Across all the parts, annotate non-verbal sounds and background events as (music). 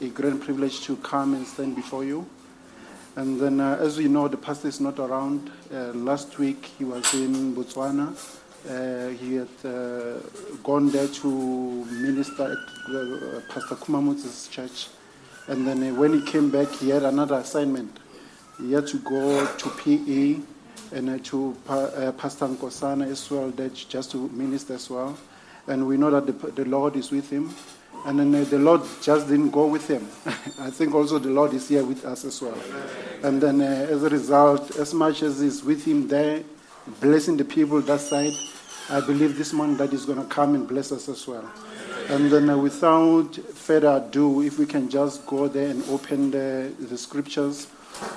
a great privilege to come and stand before you. And then, uh, as we know, the pastor is not around. Uh, last week he was in Botswana. Uh, he had uh, gone there to minister at uh, Pastor Kumamut's church. And then uh, when he came back, he had another assignment. He had to go to PE and to pa- Pastor Nkosana as well, that just to minister as well. And we know that the, the Lord is with him. And then uh, the Lord just didn't go with him. (laughs) I think also the Lord is here with us as well. And then uh, as a result, as much as He's with him there, blessing the people that side, I believe this morning that He's going to come and bless us as well. And then uh, without further ado, if we can just go there and open the, the scriptures,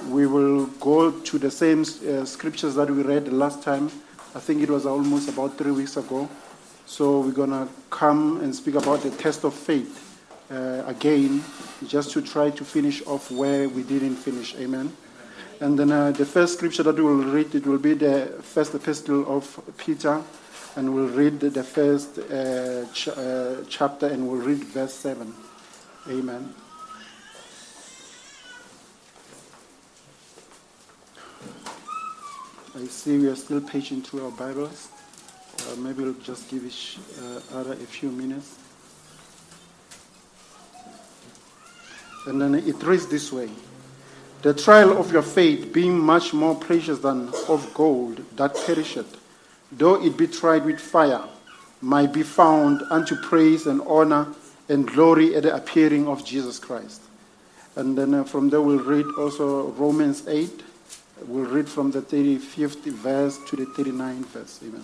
we will go to the same uh, scriptures that we read last time. I think it was almost about three weeks ago. So we're going to come and speak about the test of faith uh, again, just to try to finish off where we didn't finish. Amen. And then uh, the first scripture that we will read, it will be the first epistle of Peter, and we'll read the first uh, ch- uh, chapter and we'll read verse 7. Amen. I see we are still patient through our Bibles. Uh, maybe we'll just give each uh, other a few minutes. And then it reads this way The trial of your faith, being much more precious than of gold that perisheth, though it be tried with fire, might be found unto praise and honor and glory at the appearing of Jesus Christ. And then uh, from there we'll read also Romans 8. We'll read from the 35th verse to the 39th verse. Amen.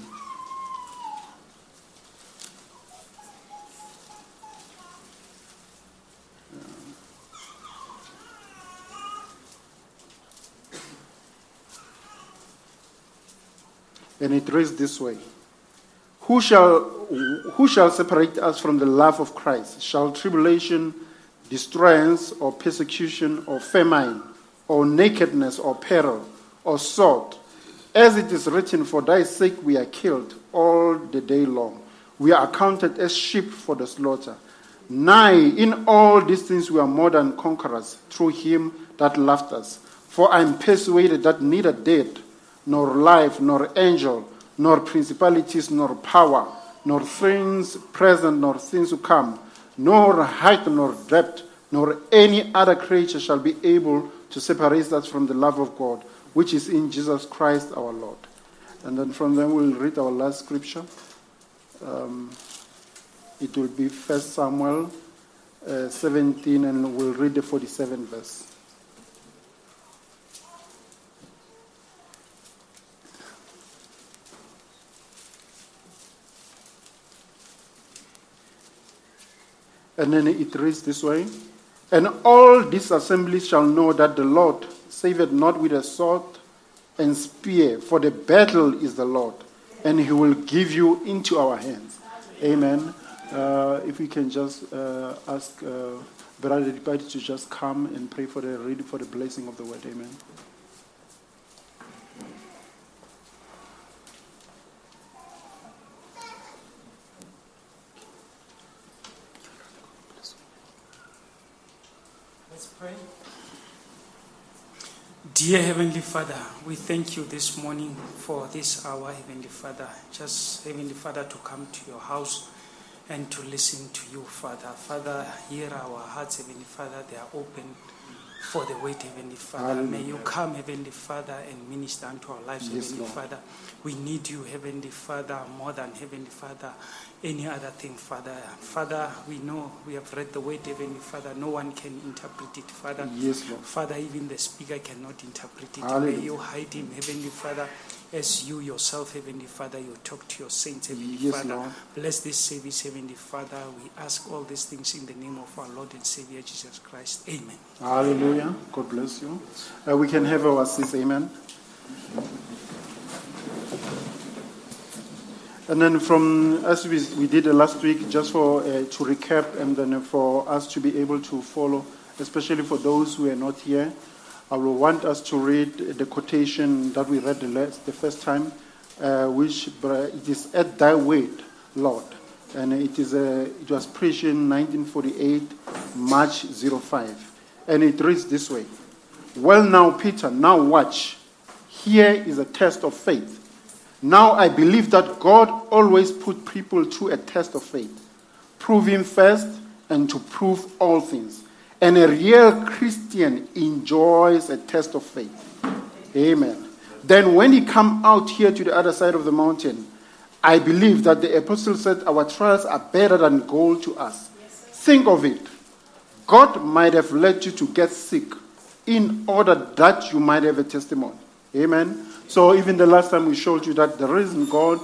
And it reads this way who shall, who shall separate us from the love of Christ? Shall tribulation, distress, or persecution, or famine, or nakedness, or peril, or sword? As it is written, For thy sake we are killed all the day long. We are accounted as sheep for the slaughter. Nay, in all these things we are more than conquerors through him that loved us. For I am persuaded that neither death, nor life, nor angel, nor principalities, nor power, nor things present, nor things to come, nor height, nor depth, nor any other creature shall be able to separate us from the love of God, which is in Jesus Christ our Lord. And then from there we'll read our last scripture. Um, it will be 1 Samuel uh, 17, and we'll read the 47th verse. And then it reads this way And all these assemblies shall know that the Lord saveth not with a sword and spear, for the battle is the Lord, and he will give you into our hands. Amen. Uh, if we can just uh, ask uh, Brother Dipati to just come and pray for the read for the blessing of the word. Amen. Let's pray. Dear Heavenly Father, we thank you this morning for this hour, Heavenly Father. Just, Heavenly Father, to come to your house and to listen to you, Father. Father, hear our hearts, Heavenly Father, they are open for the word, Heavenly Father. May you come, Heavenly Father, and minister unto our lives, Yes, Heavenly Lord. Father. We need you, Heavenly Father, more than Heavenly Father, any other thing, Father. Father, we know we have read the word, Heavenly Father. No one can interpret it, Father. Yes, Lord. Father, even the speaker cannot interpret it. Hallelujah. May you hide him, Heavenly Father, as you yourself, Heavenly Father, you talk to your saints, Heavenly Yes, Father. Lord. Bless this service, Heavenly Father. We ask all these things in the name of our Lord and Savior Jesus Christ. Amen. Hallelujah. God bless you. Uh, we can have our seats. Amen. And then from as we, we did last week, just for uh, to recap and then for us to be able to follow, especially for those who are not here, I will want us to read the quotation that we read the, last, the first time, uh, which it is at thy word, Lord. And it, is, uh, it was preached in 1948, March 05. And it reads this way Well, now, Peter, now watch. Here is a test of faith. Now I believe that God always put people through a test of faith. Prove him first and to prove all things. And a real Christian enjoys a test of faith. Amen. Then when he come out here to the other side of the mountain, I believe that the apostle said our trials are better than gold to us. Think of it. God might have led you to get sick in order that you might have a testimony. Amen. So even the last time we showed you that the reason God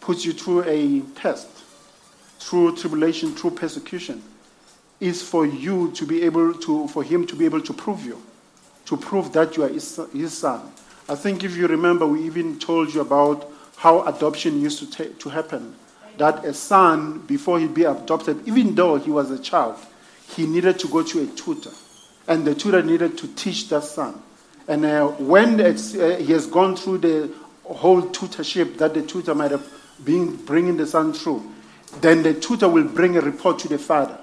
puts you through a test, through tribulation, through persecution, is for you to be able to, for Him to be able to prove you, to prove that you are His, son. I think if you remember, we even told you about how adoption used to, ta- to happen. That a son, before he'd be adopted, even though he was a child, he needed to go to a tutor. And the tutor needed to teach that son. And uh, when uh, he has gone through the whole tutorship that the tutor might have been bringing the son through, then the tutor will bring a report to the father.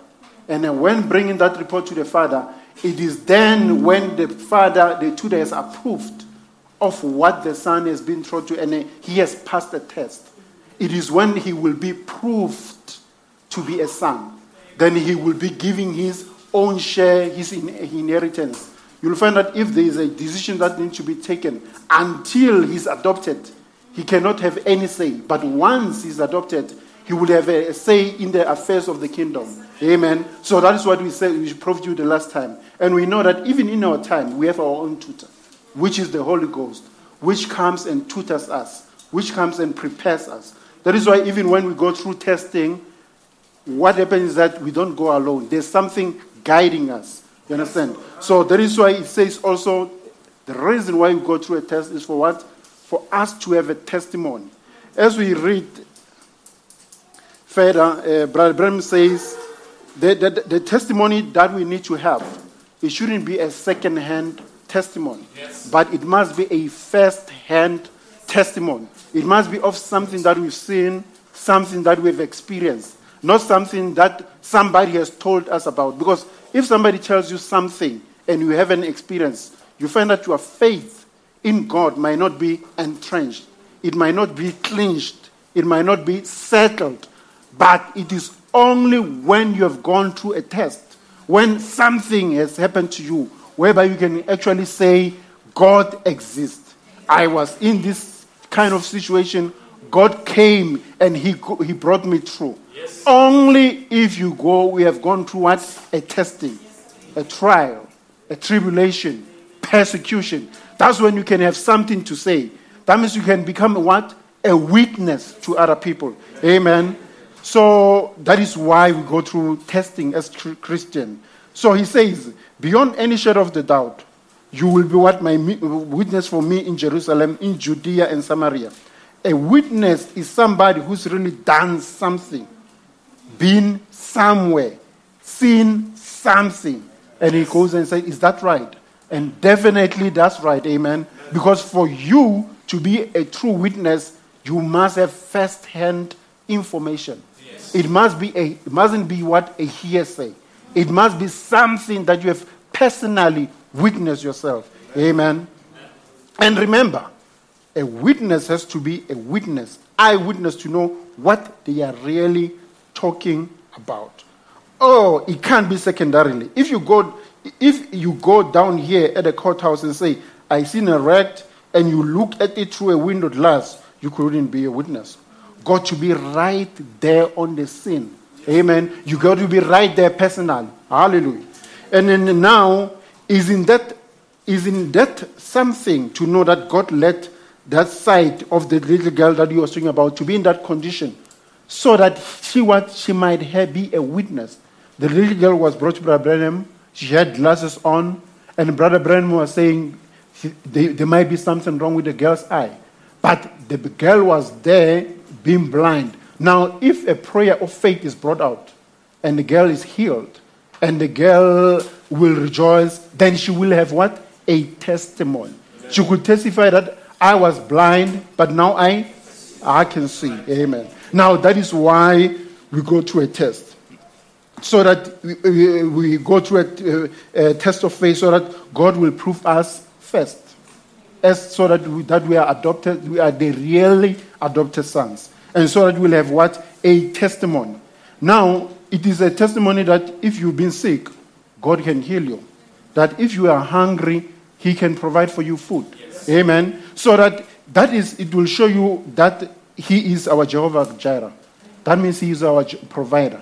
And uh, when bringing that report to the father, it is then when the father, the tutor has approved of what the son has been taught to and uh, he has passed the test. It is when he will be proved to be a son. Then he will be giving his own share, his in- inheritance. You'll find that if there is a decision that needs to be taken until he's adopted, he cannot have any say. But once he's adopted, he will have a, say in the affairs of the kingdom. Amen. So that is what we said, we proved you the last time. And we know that even in our time, we have our own tutor, which is the Holy Ghost, which comes and tutors us, which comes and prepares us. That is why even when we go through testing, what happens is that we don't go alone. There's something guiding us. You understand? So that is why it says also the reason why we go through a test is for what? For us to have a testimony. As we read further, uh, Brother Branham says the, the, the testimony that we need to have, it shouldn't be a second hand testimony, but it must be a first hand testimony. It must be of something that we've seen, something that we've experienced, not something that somebody has told us about. Because if somebody tells you something and you haven't experienced, you find that your faith in God might not be entrenched, it might not be clinched, it might not be settled, but it is only when you have gone through a test, when something has happened to you, whereby you can actually say, God exists. I was in this kind of situation. God came and He, he brought me through. Only if you go, we have gone through what? A testing, a trial, a tribulation, persecution. That's when you can have something to say. That means you can become what? A witness to other people. Amen. So that is why we go through testing as Christian. So he says, beyond any shadow of the doubt, you will be what my witness for me in Jerusalem, in Judea and Samaria. A witness is somebody who's really done something, been somewhere, seen something. And he goes and says, Is that right? And definitely that's right, amen. Because for you to be a true witness, you must have first hand information. It must be a it mustn't be what a hearsay. It must be something that you have personally witnessed yourself. Amen. And remember, a witness has to be a witness, eyewitness to know what they are really talking about. Oh, it can't be secondarily. If you go, if you go down here at the courthouse and say, I seen a rat, and you look at it through a window glass, you couldn't be a witness. Got to be right there on the scene. Amen. You got to be right there personally. Hallelujah. And then now, isn't that, isn't that something to know that God let that side of the little girl that you were talking about to be in that condition so that she, what, she might be a witness. The little girl was brought to Brother Branham. She had glasses on, and Brother Branham was saying there, might be something wrong with the girl's eye. But the girl was there being blind. Now, if a prayer of faith is brought out and the girl is healed and the girl will rejoice, then she will have what? A testimony. She could testify that I was blind, but now I, I can see. Amen. Now, that is why we go through a test so that we, we- we go through a, a test of faith so that God will prove us first. As so that we, that we are adopted, we are the really adopted sons. And so that we'll have what? A testimony. Now, it is a testimony that if you've been sick, God can heal you. That if you are hungry, He can provide for you food. Amen. So that that is, it will show you that He is our Jehovah Jireh. That means He is our provider.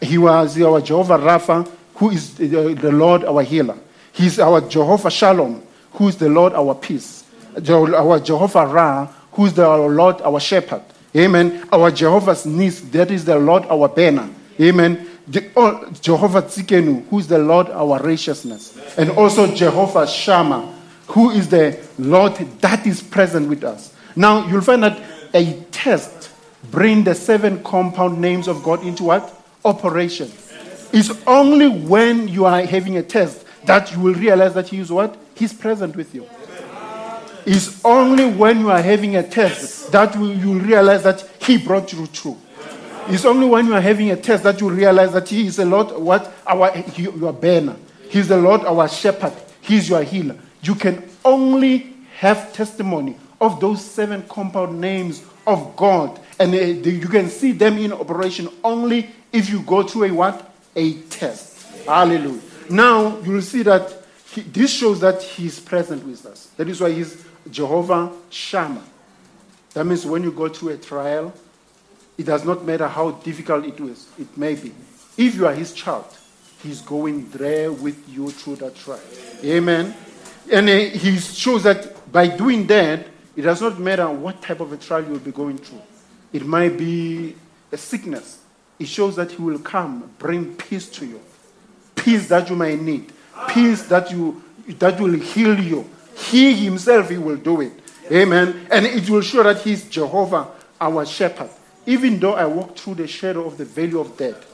He was our Jehovah Rapha, who is the, uh, the Lord our healer. He's our Jehovah Shalom, who is the Lord our peace. Our Jehovah Ra, who is the Lord our shepherd. Amen. Our Jehovah Nissi, that is the Lord our banner. Amen. Oh, Jehovah Tsidkenu, who is the Lord our righteousness. And also Jehovah Shammah, who is the Lord that is present with us. Now you'll find that a test bring the seven compound names of God into what? Operation. It's only when you are having a test that you will realize that He is what? He's present with you. It's only when you are having a test that you will realize that He brought you through. It's only when you are having a test that you realize that He is the Lord, what our your banner. He's the Lord, our shepherd. He's your healer. You can only have testimony of those seven compound names of God, and uh, you can see them in operation only if you go through a what? A test. Hallelujah. Now you will see that he, this shows that He is present with us. That is why He's Jehovah Shammah. That means when you go through a trial, it does not matter how difficult it is, it may be. If you are his child, he's going there with you through that trial. Amen. And uh, he shows that by doing that, it does not matter what type of a trial you will be going through. It might be a sickness. It shows that he will come, bring peace to you. Peace that you may need. Peace that you that will heal you. He himself he will do it. Amen. And it will show that he's Jehovah, our shepherd. Even though I walk through the shadow of the valley of death,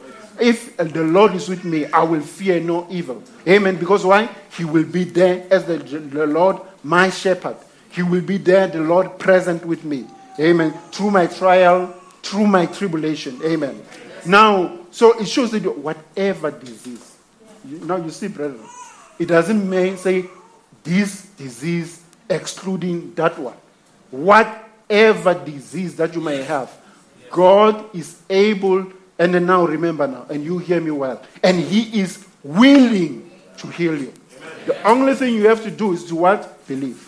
if the Lord is with me, I will fear no evil. Amen. Because why? He will be there as the, the Lord, my shepherd. He will be there, the Lord present with me. Amen. Through my trial, through my tribulation. Amen. Now, so it shows that whatever disease. You, now you see, brethren, it doesn't mean say this disease excluding that one. Whatever disease that you may have, God is able, and now remember now, and you hear me well, and He is willing to heal you. The only thing you have to do is to what? Believe.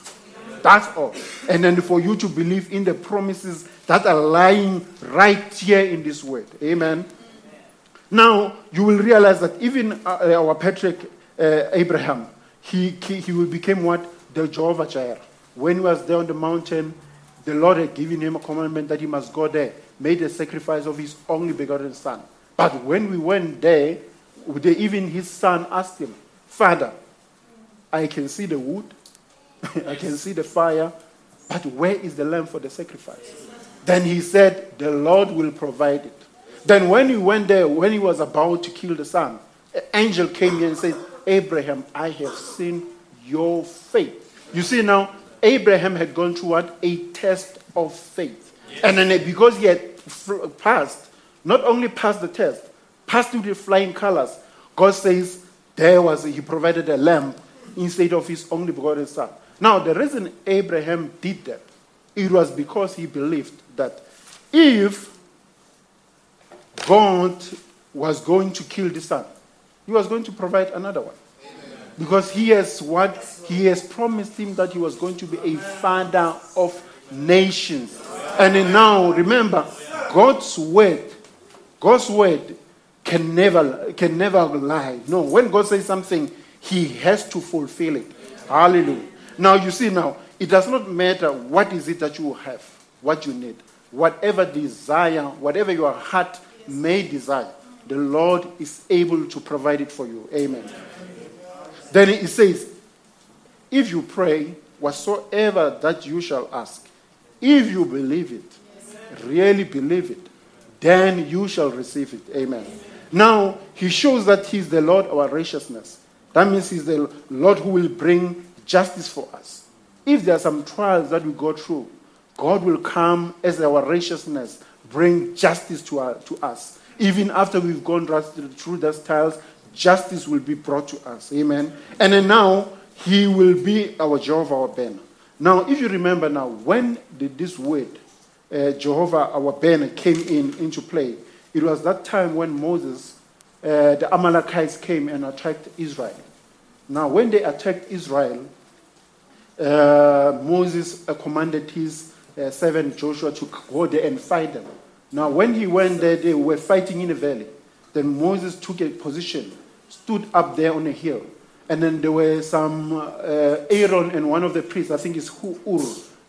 That's all. And then for you to believe in the promises that are lying right here in this word. Amen. Now, you will realize that even uh, our patriarch uh, Abraham, he, he, he will become what? The Jehovah Jireh. When he was there on the mountain, the Lord had given him a commandment that he must go there, made a sacrifice of his only begotten son. But when we went there, even his son asked him, Father, I can see the wood, (laughs) I can see the fire, but where is the lamb for the sacrifice? Then he said, The Lord will provide it. Then when he went there, when he was about to kill the son, an angel came here and said, Abraham, I have seen your faith. You see now, Abraham had gone through what? A test of faith. And then because he had passed, not only passed the test, passed through the flying colors, God says there was, he provided a lamb instead of his only begotten son. Now, the reason Abraham did that, it was because he believed that if God was going to kill the son, he was going to provide another one. Because he has what? He has promised him that he was going to be a father of nations. And now, remember, God's word, God's word can never can never lie. No, when God says something, he has to fulfill it. Hallelujah. Now you see now, it does not matter what is it that you have, what you need. Whatever desire, whatever your heart may desire, the Lord is able to provide it for you. Amen. Then it says, if you pray whatsoever that you shall ask, if you believe it, really believe it, then you shall receive it. Amen. Now, he shows that he's the Lord our righteousness. That means he's the Lord who will bring justice for us. If there are some trials that we go through, God will come as our righteousness, bring justice to, our, to us. Even after we've gone through those trials, justice will be brought to us. Amen. And then now, he will be our Jehovah, our banner. Now, if you remember now, when did this word, uh, Jehovah, our banner, came in into play? It was that time when Moses, uh, the Amalekites came and attacked Israel. Now, when they attacked Israel, uh, Moses uh, commanded his uh, servant Joshua to go there and fight them. Now, when he went there, they were fighting in a valley. Then Moses took a position, stood up there on a hill. And then there were some, uh, Aaron and one of the priests, I think it's Hur,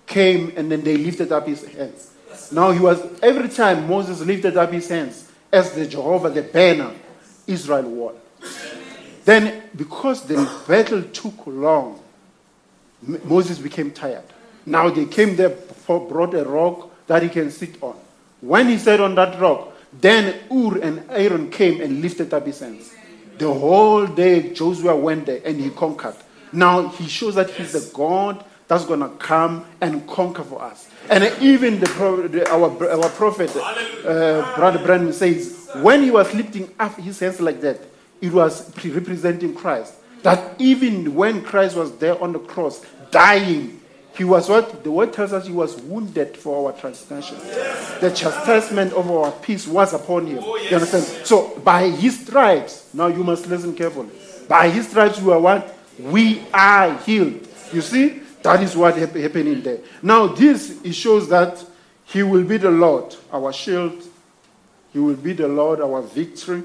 came and then they lifted up his hands. Now he was, every time Moses lifted up his hands as the Jehovah, the banner, Israel won. Then, because the battle took long, Moses became tired. Now they came there, brought a rock that he can sit on. When he sat on that rock, then Hur and Aaron came and lifted up his hands. The whole day Joshua went there and he conquered. Now he shows that he's the God that's going to come and conquer for us. And even the, our, our prophet, uh, Brother Branham, says, when he was lifting up his hands like that, it was representing Christ. That even when Christ was there on the cross, dying, he was what? The word tells us he was wounded for our transgression. The chastisement of our peace was upon him. Oh, you understand? So by his stripes, now you must listen carefully. By his stripes, we are what? We are healed. You see? That is what happening there. Now, this it shows that He will be the Lord, our shield. He will be the Lord, our victory.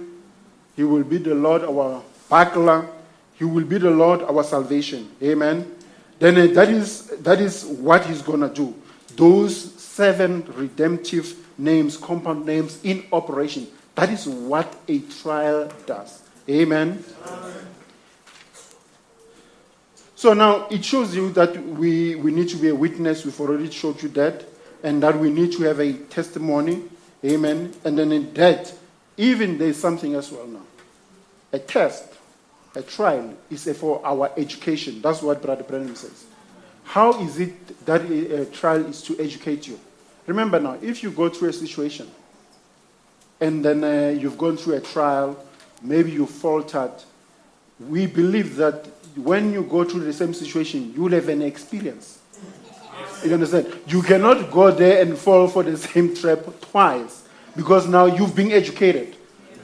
He will be the Lord, our buckler. He will be the Lord, our salvation. Amen. Then uh, that is that is what He's gonna do. Those seven redemptive names, compound names in operation. That is what a trial does. Amen. Amen. So now it shows you that we, we need to be a witness. We've already showed you that. And that we need to have a testimony. Amen. And then in that, even there's something as well now. A test, a trial is for our education. That's what Brother Branham says. How is it that a trial is to educate you? Remember now, if you go through a situation and then uh, you've gone through a trial, maybe you faltered, we believe that when you go through the same situation, you will have an experience. You understand? You cannot go there and fall for the same trap twice because now you've been educated.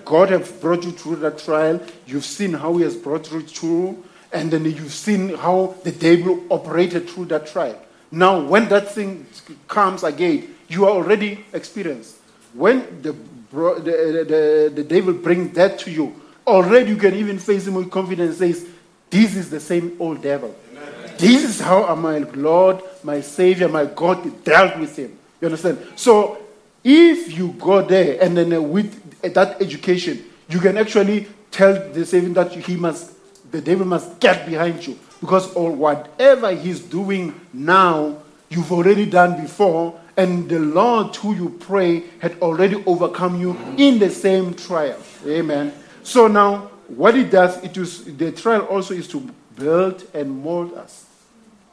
God has brought you through that trial. You've seen how He has brought you through, and then you've seen how the devil operated through that trial. Now, when that thing comes again, you are already experienced. When the, the, the, the devil brings that to you, already you can even face him with confidence and says, this is the same old devil. Amen. This is how my Lord, my Savior, my God dealt with him. You understand? So if you go there and then with that education, you can actually tell the Savior that he must, the devil must get behind you. Because all whatever he's doing now, you've already done before, and the Lord who you pray had already overcome you in the same trial. Amen. So now what it does, it is the trial also is to build and mold us.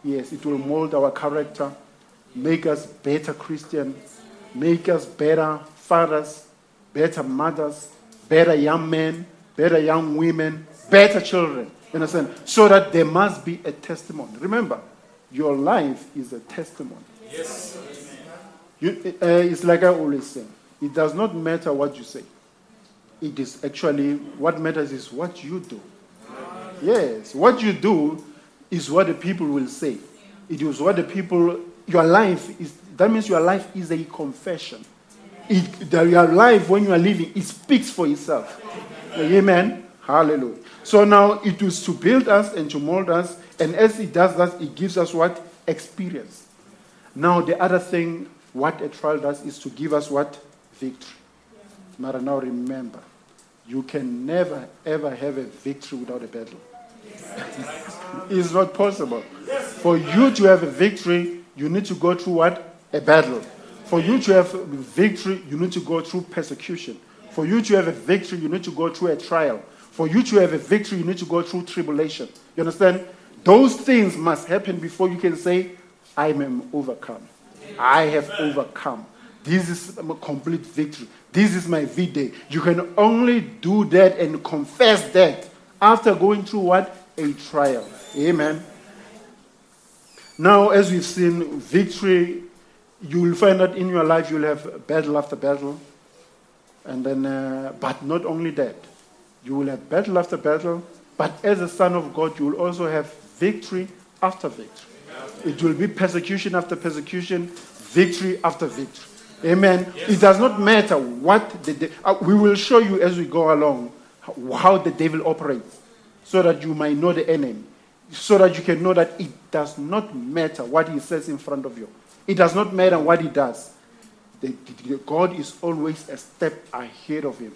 Yes, it will mold our character, make us better Christians, make us better fathers, better mothers, better young men, better young women, better children. You understand? So that there must be a testimony. Remember, your life is a testimony. Yes. You, uh, it's like I always say. It does not matter what you say. It is actually what matters is what you do. Yes. What you do is what the people will say. It is what the people, your life is, that means your life is a confession. It, that your life, when you are living, it speaks for itself. Amen. Hallelujah. So now it is to build us and to mold us, and as it does that, it gives us what? Experience. Now, the other thing, what a trial does is to give us what? Victory. But now remember, you can never ever have a victory without a battle. (laughs) it's not possible. For you to have a victory, you need to go through what? A battle. For you to have victory, you need to go through persecution. For you to have a victory, you need to go through a trial. For you to have a victory, you need to go through tribulation. You understand? Those things must happen before you can say, I am overcome. I have overcome. This is a complete victory. This is my V day. You can only do that and confess that after going through what? A trial. Amen. Now, as we've seen, victory, you will find that in your life you'll have battle after battle. And then, uh, but not only that, you will have battle after battle, but as a son of God, you will also have victory after victory. It will be persecution after persecution, victory after victory. Amen. It does not matter what the de- uh, we will show you as we go along how, how the devil operates, so that you might know the enemy, so that you can know that it does not matter what he says in front of you. It does not matter what he does. The, the- God is always a step ahead of him,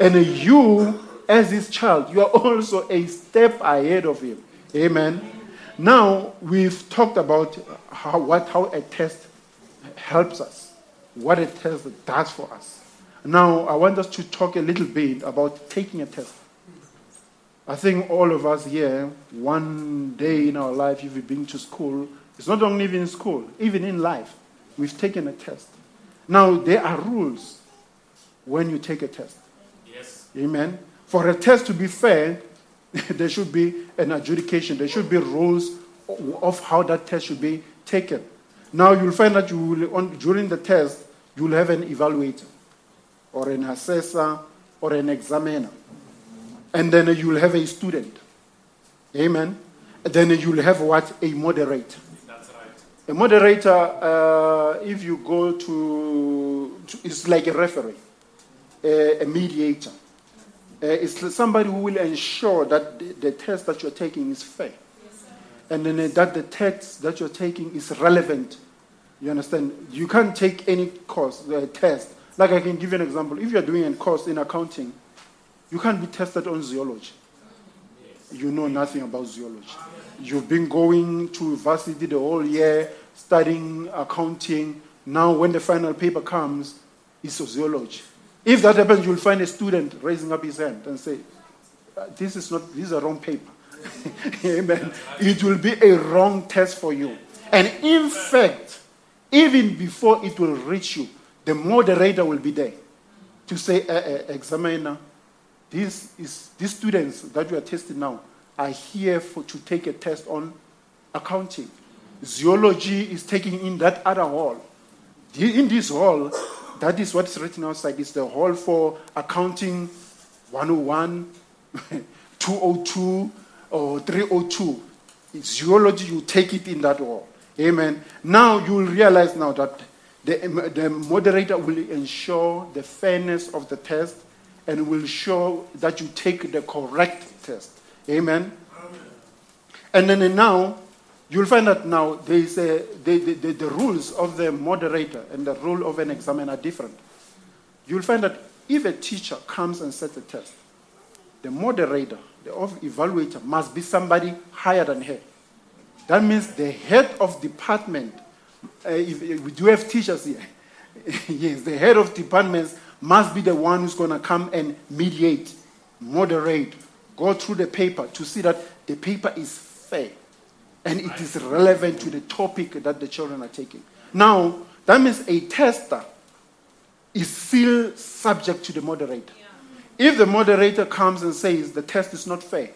and you, as his child, you are (laughs) also a step ahead of him. Amen. Now we've talked about how what how a test helps us, what a test does for us. Now I want us to talk a little bit about taking a test. I think all of us here, one day in our life, if we've been to school, it's not only in school, even in life, we've taken a test. Now there are rules when you take a test. Yes. Amen. For a test to be fair, (laughs) there should be an adjudication. There should be rules of how that test should be taken. Now you'll find that you will, on, during the test, you will have an evaluator, or an assessor, or an examiner, and then you will have a student. Amen. And then you'll have what a moderator. A moderator, uh, if you go to, to, it's like a referee, a, a mediator. Uh, it's somebody who will ensure that the, the test that you're taking is fair. And then uh, that the text that you're taking is relevant. You understand? You can't take any course, uh, test. Like I can give you an example. If you're doing a course in accounting, you can't be tested on zoology. You know nothing about zoology. You've been going to varsity the whole year, studying accounting. Now, when the final paper comes, it's sociology. If that happens, you'll find a student raising up his hand and say, "Uh, "This is not. This is a wrong paper." (laughs) Amen. It will be a wrong test for you. And in fact, even before it will reach you, the moderator will be there to say, uh, uh, "Examiner, this is these students that you are testing now are here for, to take a test on accounting. Zoology is taking in that other hall. In this hall, that is what's written outside. It's the hall for accounting 101, 202, (laughs) or 302. It's zoology, you take it in that hall. Amen. Now you will realize now that the, the moderator will ensure the fairness of the test and will show that you take the correct test. Amen. And then now, you'll find that now there is the, the rules of the moderator and the rule of an examiner are different. You'll find that if a teacher comes and sets a test, the moderator, the evaluator, must be somebody higher than her. That means the head of department, uh, if, if we do have teachers here, (laughs) yes, the head of departments must be the one who's going to come and mediate, moderate, go through the paper to see that the paper is fair and it is relevant to the topic that the children are taking. Now, that means a tester is still subject to the moderator. If the moderator comes and says the test is not fair,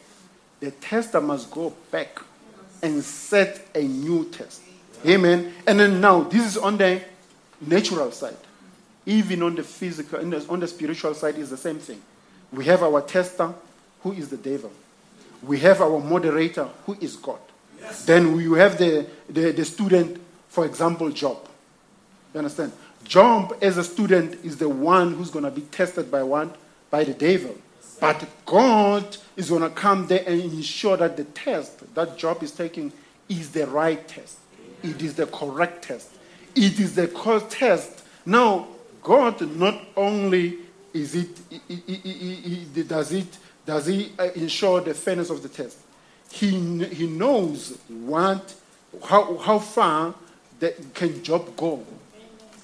the tester must go back and set a new test. Amen. And then now, this is on the natural side. Even on the physical, and on the spiritual side, is the same thing. We have our tester, who is the devil. we have our moderator, who is God. Then you have the, the, the student, for example, Job. You understand? Job, as a student, is the one who's going to be tested by one, by the devil. But God is going to come there and ensure that the test that Job is taking is the right test. It is the correct test. It is the correct test. Now, God not only is it, does it does he uh, ensure the fairness of the test? He, he knows what, how, how far that can Job go.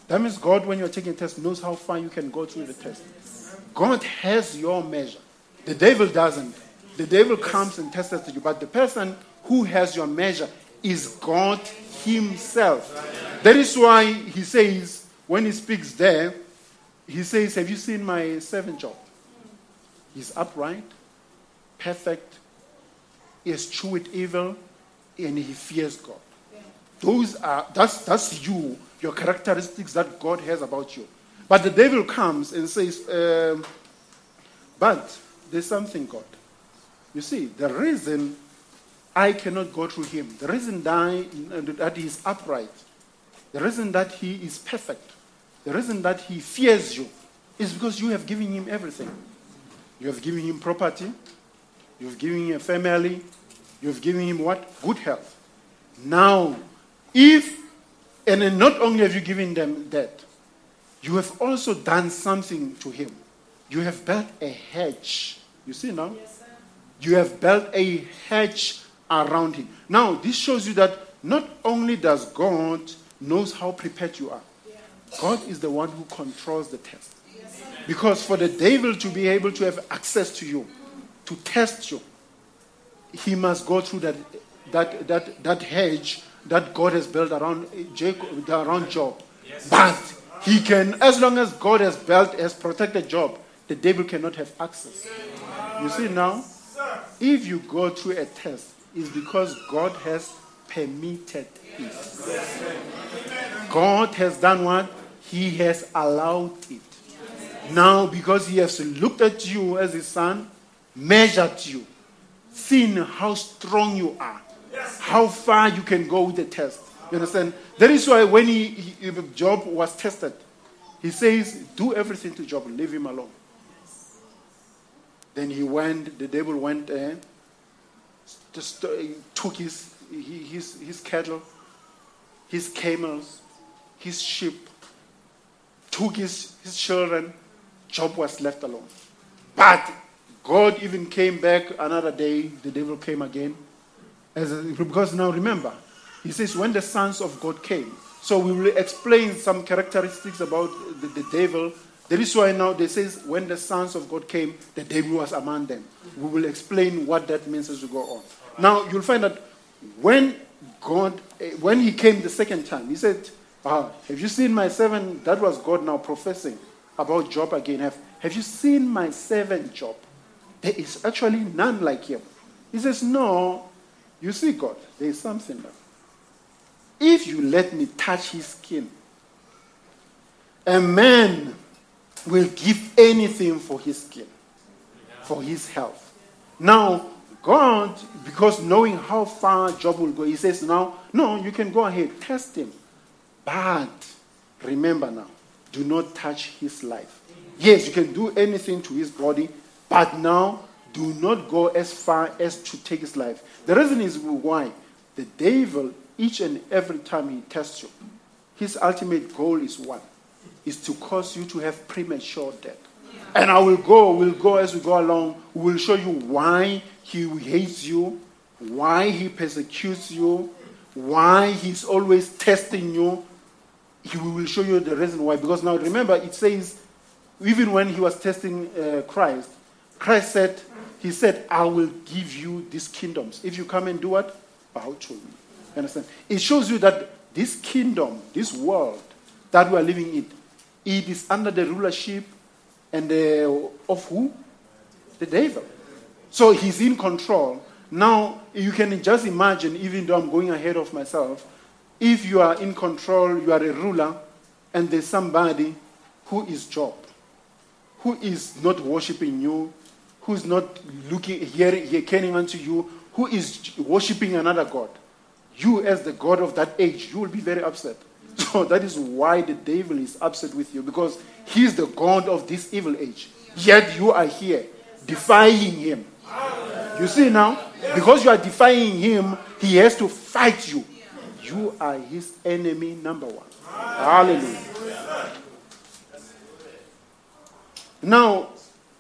That means God, when you're taking a test, knows how far you can go through the test. God has your measure. The devil doesn't. The devil comes and tests you, but the person who has your measure is God Himself. That is why He says, when He speaks there, He says, Have you seen my servant Job? He's upright, perfect, he true with evil, and he fears God. Those are that's that's you, your characteristics that God has about you. But the devil comes and says, um, but there's something, God. You see, the reason I cannot go through him, the reason that, I, that he is upright, the reason that he is perfect, the reason that he fears you, is because you have given him everything. You have given him property, you've given him a family, you've given him what? Good health. Now, if, and not only have you given them that, you have also done something to him. You have built a hedge. You see now? Yes, You have built a hedge around him. Now, this shows you that not only does God knows how prepared you are, God is the one who controls the test. Because for the devil to be able to have access to you, to test you, he must go through that, that, that, that hedge that God has built around Jacob, around Job. But he can, as long as God has built, has protected Job, the devil cannot have access. You see now, if you go through a test, it's because God has permitted it. God has done what? He has allowed it. Now, because he has looked at you as his son, measured you, seen how strong you are, how far you can go with the test. You understand? That is why when he, he, Job was tested, he says, Do everything to Job, leave him alone. Then he went, the devil went there, just uh, took his, his, his cattle, his camels, his sheep, took his, his children. Job was left alone. But God even came back another day, the devil came again. As because now remember, he says, when the sons of God came. So we will explain some characteristics about the, the devil. That is why now they says, when the sons of God came, the devil was among them. We will explain what that means as we go on. Now you'll find that when God, eh, when he came the second time, he said, ah, have you seen my servant? That was God now professing about Job again. Have, have you seen my servant Job? There is actually none like him. He says, No, you see, God, there is something there. If you let me touch his skin, a man will give anything for his skin, for his health. Now, God, because knowing how far Job will go, he says, Now, no, you can go ahead, test him. But remember now, do not touch his life. Yes, you can do anything to his body, but now do not go as far as to take his life. The reason is why the devil, each and every time he tests you, his ultimate goal is one is to cause you to have premature death. And I will go, we'll go as we go along. We will show you why he hates you, why he persecutes you, why he's always testing you. He will show you the reason why. Because now remember, it says, even when he was testing uh, Christ, Christ said, He said, I will give you these kingdoms. If you come and do what? Bow to me. You understand? It shows you that this kingdom, this world that we are living in, it is under the rulership and the, of who? The devil. So he's in control. Now, you can just imagine, even though I'm going ahead of myself, if you are in control, you are a ruler, and there's somebody who is Job, who is not worshiping you, who's not looking, hearing, hearkening unto you, who is worshipping another God, you as the God of that age, you will be very upset. (laughs) So that is why the devil is upset with you because he's the God of this evil age. Yet you are here defying him. You see now, because you are defying him, he has to fight you. You are his enemy number one. Hallelujah. Now,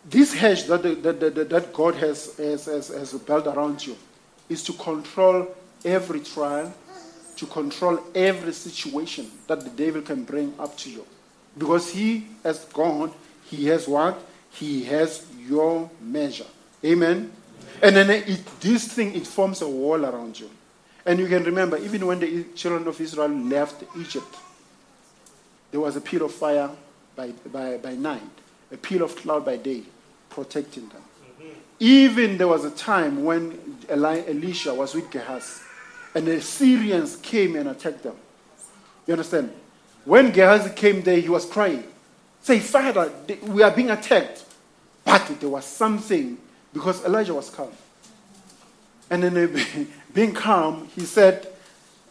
this hedge that, the, that, that, that God has, has, has, has built around you is to control every trial, to control every situation that the devil can bring up to you. Because he, as God, he has what? He has your measure. Amen? And then it, this thing, it forms a wall around you. And you can remember, even when the children of Israel left Egypt, there was a pillar of fire by, by, by night, a pillar of cloud by day, protecting them. Even there was a time when Eli- Elisha was with Gehazi, and the Syrians came and attacked them. You understand? When Gehazi came there, he was crying. Say, Father, we are being attacked. But there was something, because Elijah was calm. And then, uh, (laughs) being calm, he said,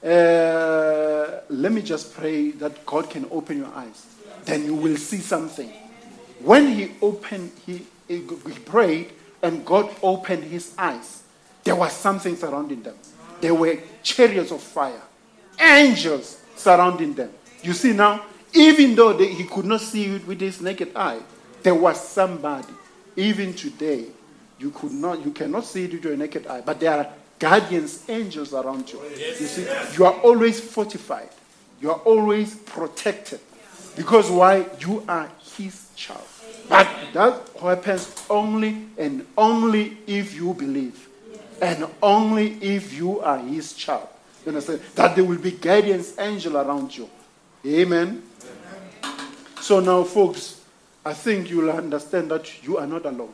uh, Let me just pray that God can open your eyes. Then you will see something. When he opened, he, he prayed, and God opened his eyes. There was something surrounding them. There were chariots of fire, angels surrounding them. You see now, even though they, he could not see it with his naked eye, there was somebody. Even today, you could not, you cannot see it with your naked eye, but there are guardians, angels around you. You see, you are always fortified. You are always protected. Because why? You are his child. But that happens only and only if you believe. And only if you are his child. You understand? That there will be guardians angel around you. Amen. So now, folks, I think you will understand that you are not alone.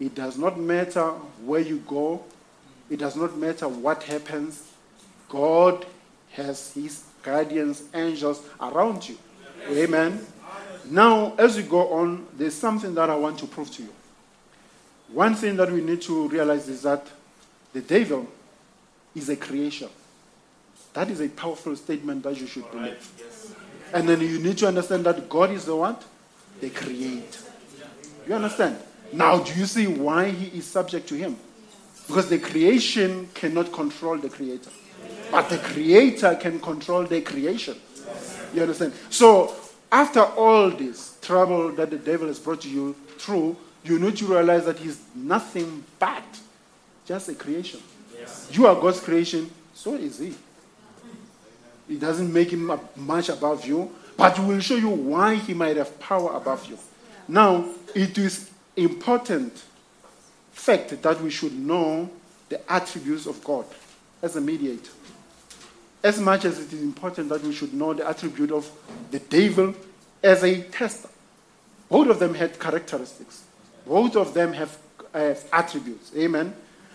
It does not matter where you go, it does not matter what happens. God has his guardians, angels around you. Amen. Now, as we go on, there's something that I want to prove to you. One thing that we need to realize is that the devil is a creation. That is a powerful statement that you should believe. And then you need to understand that God is the one The creator. You understand? Now, do you see why he is subject to him? Because the creation cannot control the creator. But the creator can control the creation. You understand? So, after all this trouble that the devil has brought you through, you need to realize that he's nothing but just a creation. You are God's creation, so is he. It doesn't make him much above you, but will show you why he might have power above you. Now, it is important fact that we should know the attributes of God as a mediator. As much as it is important that we should know the attribute of the devil as a tester. Both of them had characteristics. Both of them have, attributes. Amen.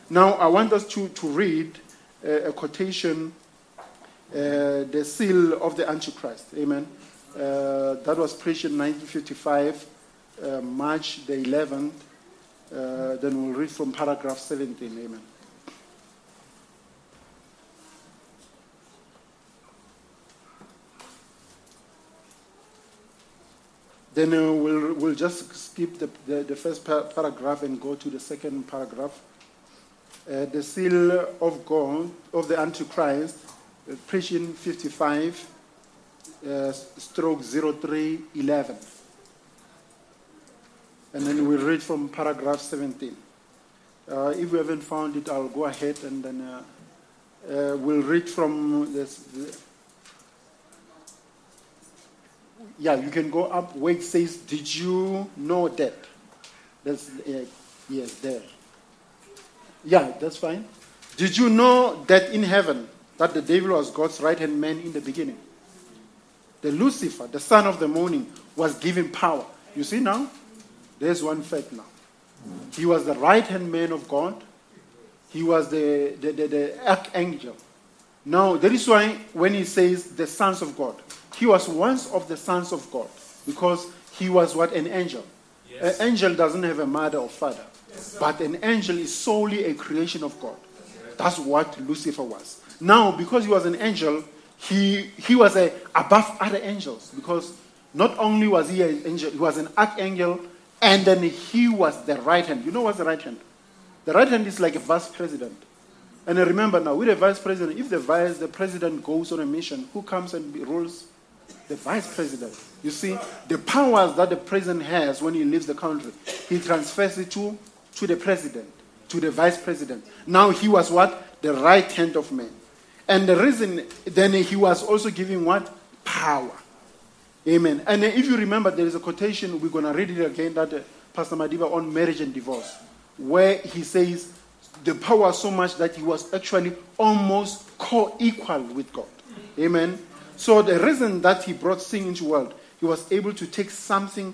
Now, I want us to, to read uh, a quotation, uh, the seal of the Antichrist. Amen. Uh, that was preached in 1955, uh, March the 11th. Uh, then we'll read from paragraph 17. Amen. Then uh, we'll, we'll just skip the, the, the first par- paragraph and go to the second paragraph. Uh, the seal of God, of the Antichrist, uh, preaching 55, uh, stroke 0311. And then we'll read from paragraph 17. Uh, if we haven't found it, I'll go ahead and then uh, uh, we'll read from this. Yeah, you can go up where it says, Did you know that? That's, uh, yes, there. Yeah, that's fine. Did you know that in heaven, that the devil was God's right hand man in the beginning? The Lucifer, the son of the morning, was given power. You see now? There's one fact now. He was the right hand man of God. He was the, the, the, the archangel. Now, that is why when he says the sons of God, he was once of the sons of God because he was what? An angel. An angel doesn't have a mother or father, but an angel is solely a creation of God. That's what Lucifer was. Now, because he was an angel, he, he was a, above other angels because not only was he an angel, he was an archangel, and then he was the right hand. You know what's the right hand? The right hand is like a vice president. And remember now, with a vice president, if the vice the president goes on a mission, who comes and rules? The vice president. You see, the powers that the president has when he leaves the country, he transfers it to, to the president, to the vice president. Now he was what? The right hand of man. And the reason, then he was also giving what? Power. Amen. And if you remember, there is a quotation, we're going to read it again, that uh, Pastor Madiba on marriage and divorce, where he says the power so much that he was actually almost co equal with God. Amen. So the reason that he brought sin into the world, he was able to take something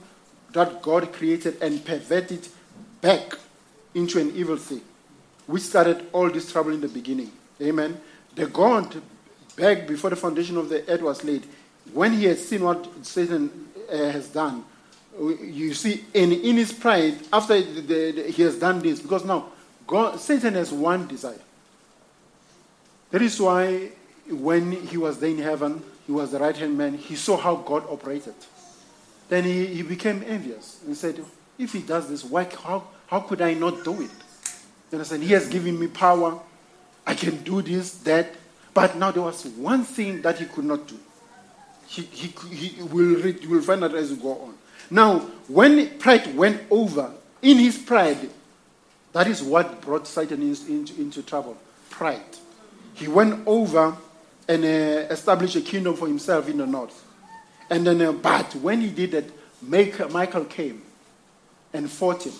that God created and pervert it back into an evil thing, which started all this trouble in the beginning. Amen. The God, back before the foundation of the earth was laid, when he had seen what Satan uh, has done, you see, in, in his pride, after the, the, the, he has done this, because now God, Satan has one desire. That is why when he was there in heaven, he was the right hand man, he saw how God operated. Then he, he became envious and said, If he does this, why, how, how could I not do it? You said, He has given me power. I can do this, that. But now there was one thing that he could not do. He, he, he will read, will find out as you go on. Now, when pride went over, in his pride, that is what brought Satan into, into trouble. Pride. He went over and uh, established a kingdom for himself in the north. And then, uh, but when he did that, Michael came and fought him,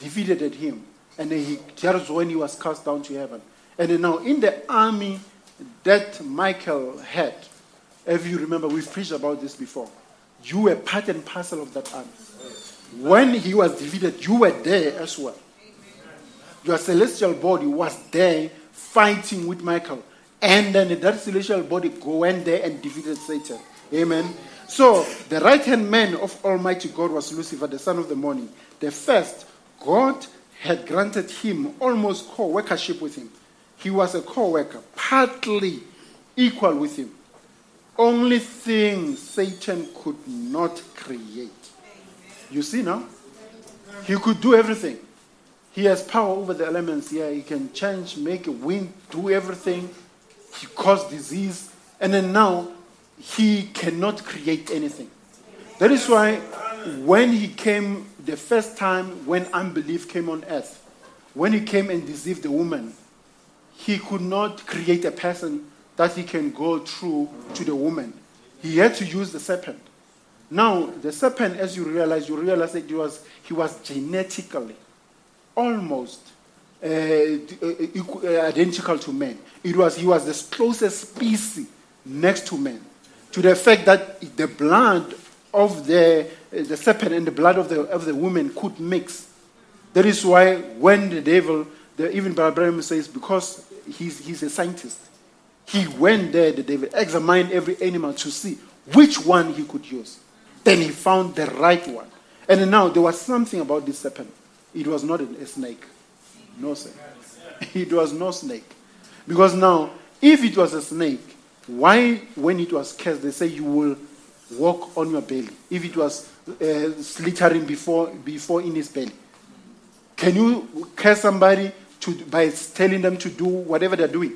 defeated him, and then he, that when he was cast down to heaven. And now, in the army that Michael had, if you remember, we've preached about this before. You were part and parcel of that army. When he was defeated, you were there as well. Your celestial body was there fighting with Michael. And then that celestial body went there and defeated Satan. Amen. So the right hand man of Almighty God was Lucifer, the son of the morning. The first, God had granted him almost co workership with him. He was a co worker, partly equal with him. Only thing Satan could not create. You see now? He could do everything. He has power over the elements. Yeah, he can change, make wind, do everything. He caused disease. And then now, he cannot create anything. That is why when he came the first time when unbelief came on earth, when he came and deceived the woman, he could not create a person that he can go through to the woman. He had to use the serpent. Now, the serpent, as you realize, you realize that he was, he was genetically almost uh, uh, identical to man. It was, he was the closest species next to man. To the fact that the blood of the, uh, the serpent and the blood of the, of the woman could mix. That is why when the devil, the, even Branham says, because he's, he's a scientist, he went there, the devil, examined every animal to see which one he could use. Then he found the right one. And now there was something about this serpent. It was not a snake. No, sir. (laughs) It was no snake. Because now, if it was a snake, why, when it was cast, they say you will walk on your belly? If it was uh, slithering before, before in his belly, can you curse somebody to, by telling them to do whatever they're doing?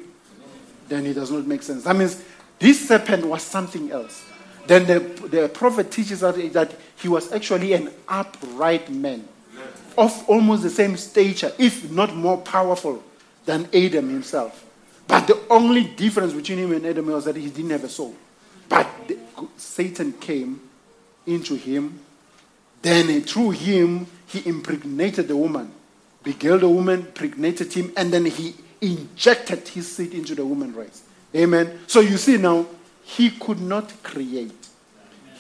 Then it does not make sense. That means this serpent was something else. Then the, the prophet teaches us that he was actually an upright man of almost the same stature, if not more powerful than Adam himself. But the only difference between him and Adam was that he didn't have a soul. But the, Satan came into him. Then through him, he impregnated the woman, beguiled the woman, impregnated him, and then he injected his seed into the woman race. Amen. So you see now, he could not create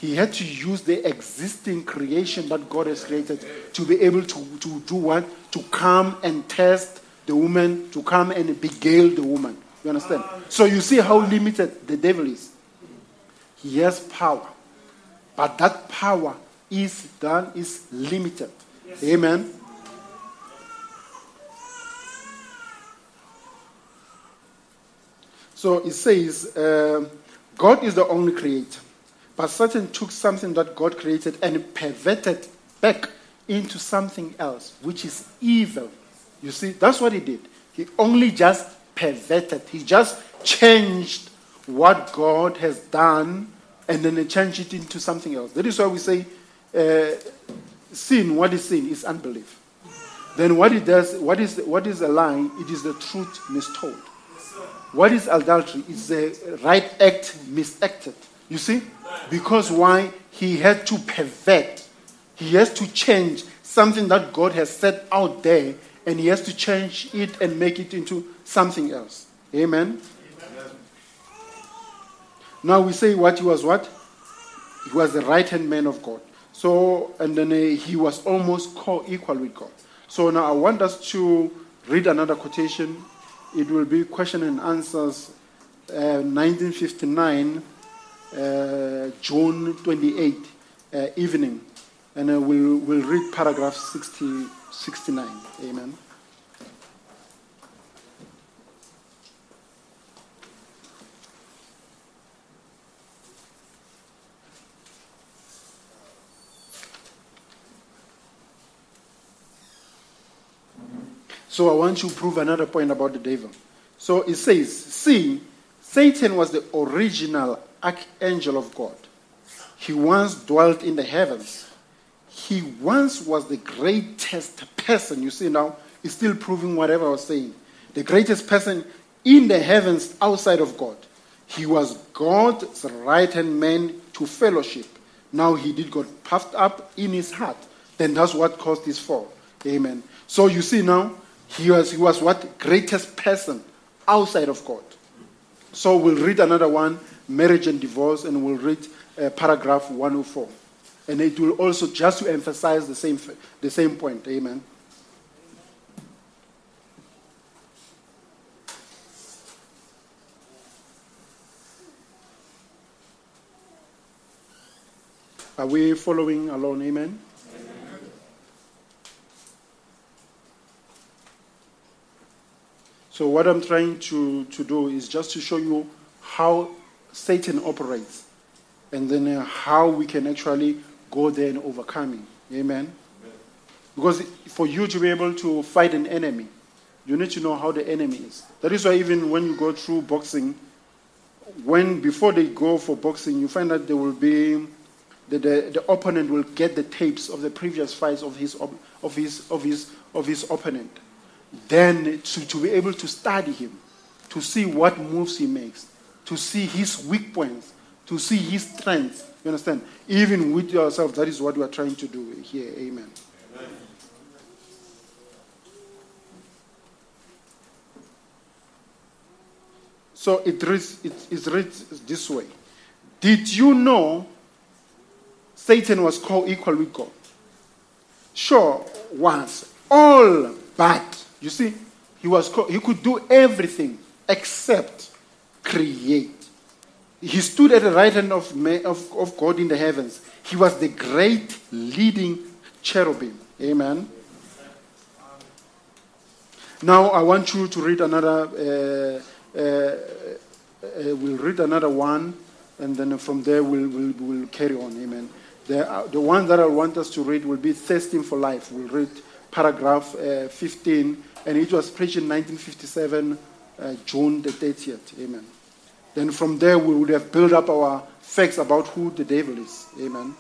he had to use the existing creation that God has created to be able to, to do what? To come and test the woman, to come and beguile the woman. You understand? So you see how limited the devil is. He has power, but that power is done is limited. Amen. So it says, uh, God is the only creator. But Satan took something that God created and perverted back into something else, which is evil. You see, that's what he did. He only just perverted, he just changed what God has done and then he changed it into something else. That is why we say uh, sin, what is sin? Is unbelief. Then what it does, what is, what is a lie? It is the truth mistold. What is adultery? It's the right act misacted. You see? Because why? He had to pervert. He has to change something that God has set out there, and he has to change it and make it into something else. Amen. Now we say what he was what? He was the right hand man of God. So, and then uh, he was almost co equal with God. So now I want us to read another quotation. It will be question and answers, uh, 1959, uh, June 28, uh, evening. And uh, we'll, we'll read paragraph 60, 69. Amen. So I want to prove another point about the devil. So it says, see, Satan was the original archangel of God. He once dwelt in the heavens. He once was the greatest person. You see now, he's still proving whatever I was saying. The greatest person in the heavens outside of God. He was God's right hand man to fellowship. Now he did got puffed up in his heart. Then that's what caused his fall. Amen. So you see now, he was, he was what? Greatest person outside of God. So we'll read another one, marriage and divorce, and we'll read uh, paragraph 104. And it will also just to emphasize the same, the same point. Amen. Are we following along? Amen. So, what I'm trying to, to do is just to show you how Satan operates and then uh, how we can actually go there and overcome him. Amen? Because for you to be able to fight an enemy, you need to know how the enemy is. That is why, even when you go through boxing, when before they go for boxing, you find that there will be the, the, the opponent will get the tapes of the previous fights of his of his of his of his opponent then to, to be able to study him, to see what moves he makes, to see his weak points, to see his strengths. You understand? Even with yourself, that is what we are trying to do here. Amen. Amen. So it reads, it is read this way. Did you know Satan was co-equal with God? Sure, once. All but you see, he, was, he could do everything except create. He stood at the right hand of, of, of God in the heavens. He was the great leading cherubim. Amen. Now I want you to read another. Uh, uh, uh, we'll read another one, and then from there we'll, we'll, we'll carry on. Amen. The, uh, the one that I want us to read will be Thirsting for Life. We'll read paragraph uh, 15 and it was preached in 1957, uh, June the 30th. Amen. Then from there, we would have built up our facts about who the devil is. Amen.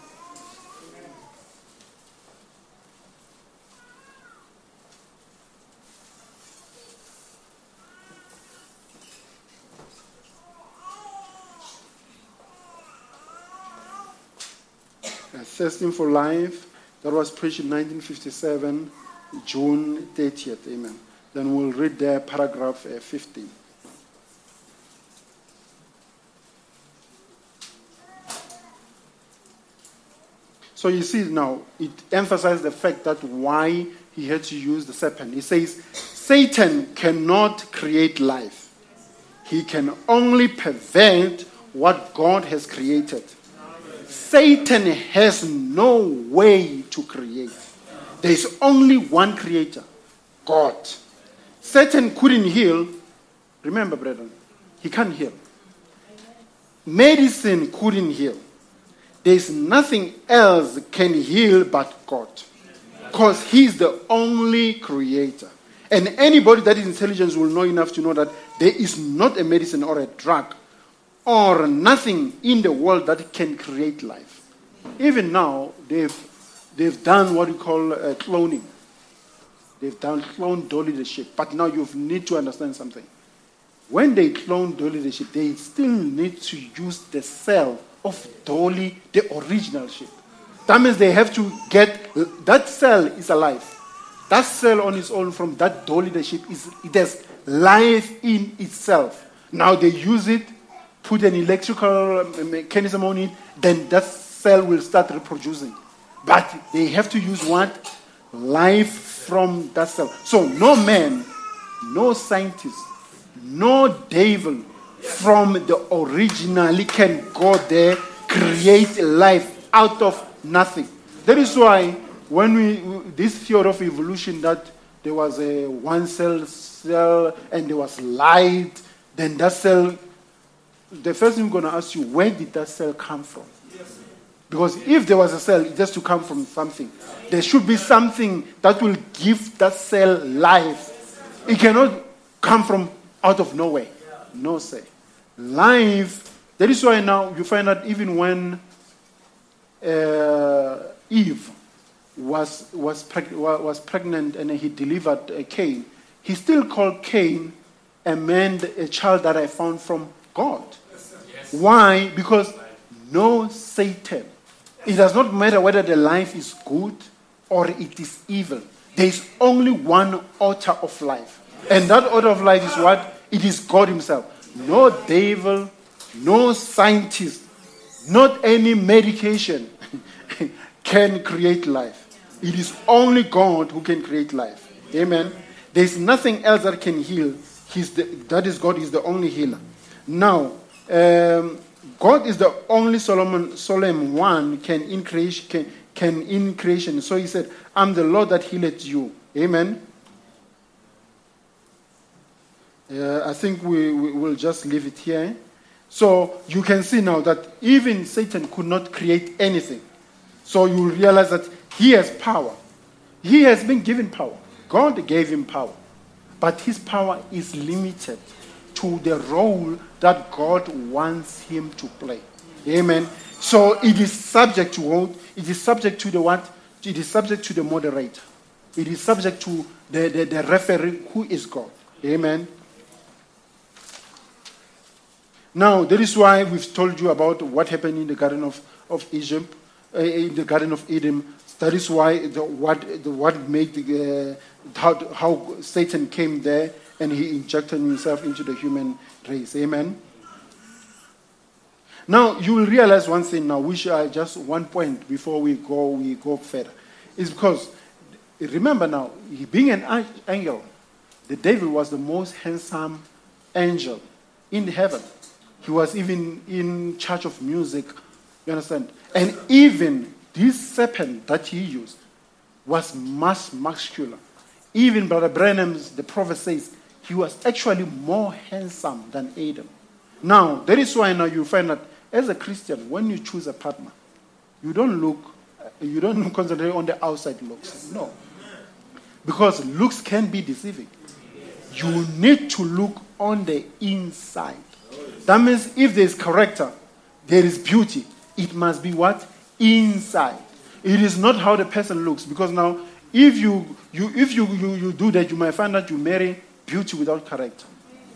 Thirsting for Life, that was preached in 1957. June 30th. Amen. Then we'll read there paragraph uh, 15. So you see now, it emphasizes the fact that why he had to use the serpent. He says, Satan cannot create life. He can only prevent what God has created. Satan has no way to create. There is only one creator God. Satan couldn't heal. Remember, brethren, he can't heal. Medicine couldn't heal. There's nothing else can heal but God. Because He's the only creator. And anybody that is intelligent will know enough to know that there is not a medicine or a drug or nothing in the world that can create life. Even now, they've, they've done what we call uh, cloning. They've done clone Dolly the sheep. But now you need to understand something. When they clone Dolly the sheep, they still need to use the cell of Dolly, the original sheep. That means they have to get that cell is alive. That cell on its own from that Dolly the sheep is it has life in itself. Now they use it, put an electrical um, um, mechanism on it, then that cell will start reproducing. But they have to use what? Life from that cell. So no man, no scientist, no devil from the originally can go there, create life out of nothing. That is why when we this theory of evolution that there was a one cell cell and there was light, then that cell the first thing I'm gonna ask you, where did that cell come from? Because if there was a cell, it has to come from something. There should be something that will give that cell life. It cannot come from out of nowhere. No, say. Life. That is why now you find that even when uh, Eve was, was, preg- was pregnant and he delivered uh, Cain, he still called Cain a man, a child that I found from God. Why? Because no Satan. It does not matter whether the life is good or it is evil. There is only one author of life. And that author of life is what? It is God Himself. No devil, no scientist, not any medication (laughs) can create life. It is only God who can create life. Amen. There is nothing else that can heal. He's the, that is God is the only healer. Now, um, God is the only Solomon, Solomon one can in creation, can, can in creation. So he said, I'm the Lord that healeth you. Amen. Uh, I think we, we will just leave it here. So you can see now that even Satan could not create anything. So you realize that he has power. He has been given power. God gave him power. But his power is limited to the role that God wants him to play. Amen. So it is subject to what? It is subject to the what? It is subject to the moderator. It is subject to the, the, the referee who is God. Amen. Now, that is why we've told you about what happened in the Garden of, of Egypt, uh, in the Garden of Eden. That is why the, what, the, what made the, uh, how, how Satan came there and he injected himself into the human race. Amen. Now you will realize one thing now, which I just one point before we go we go further, is because remember now, being an angel, the devil was the most handsome angel in heaven. He was even in charge of music. You understand? And even this serpent that he used was much muscular. Even Brother Branham's, the prophet says, he was actually more handsome than Adam. Now, that is why now you find that as a Christian, when you choose a partner, you don't look, you don't concentrate on the outside looks. No. Because looks can be deceiving. You need to look on the inside. That means if there is character, there is beauty. It must be what? Inside. It is not how the person looks. Because now, if you, you if you, you, you do that, you might find that you marry beauty without character.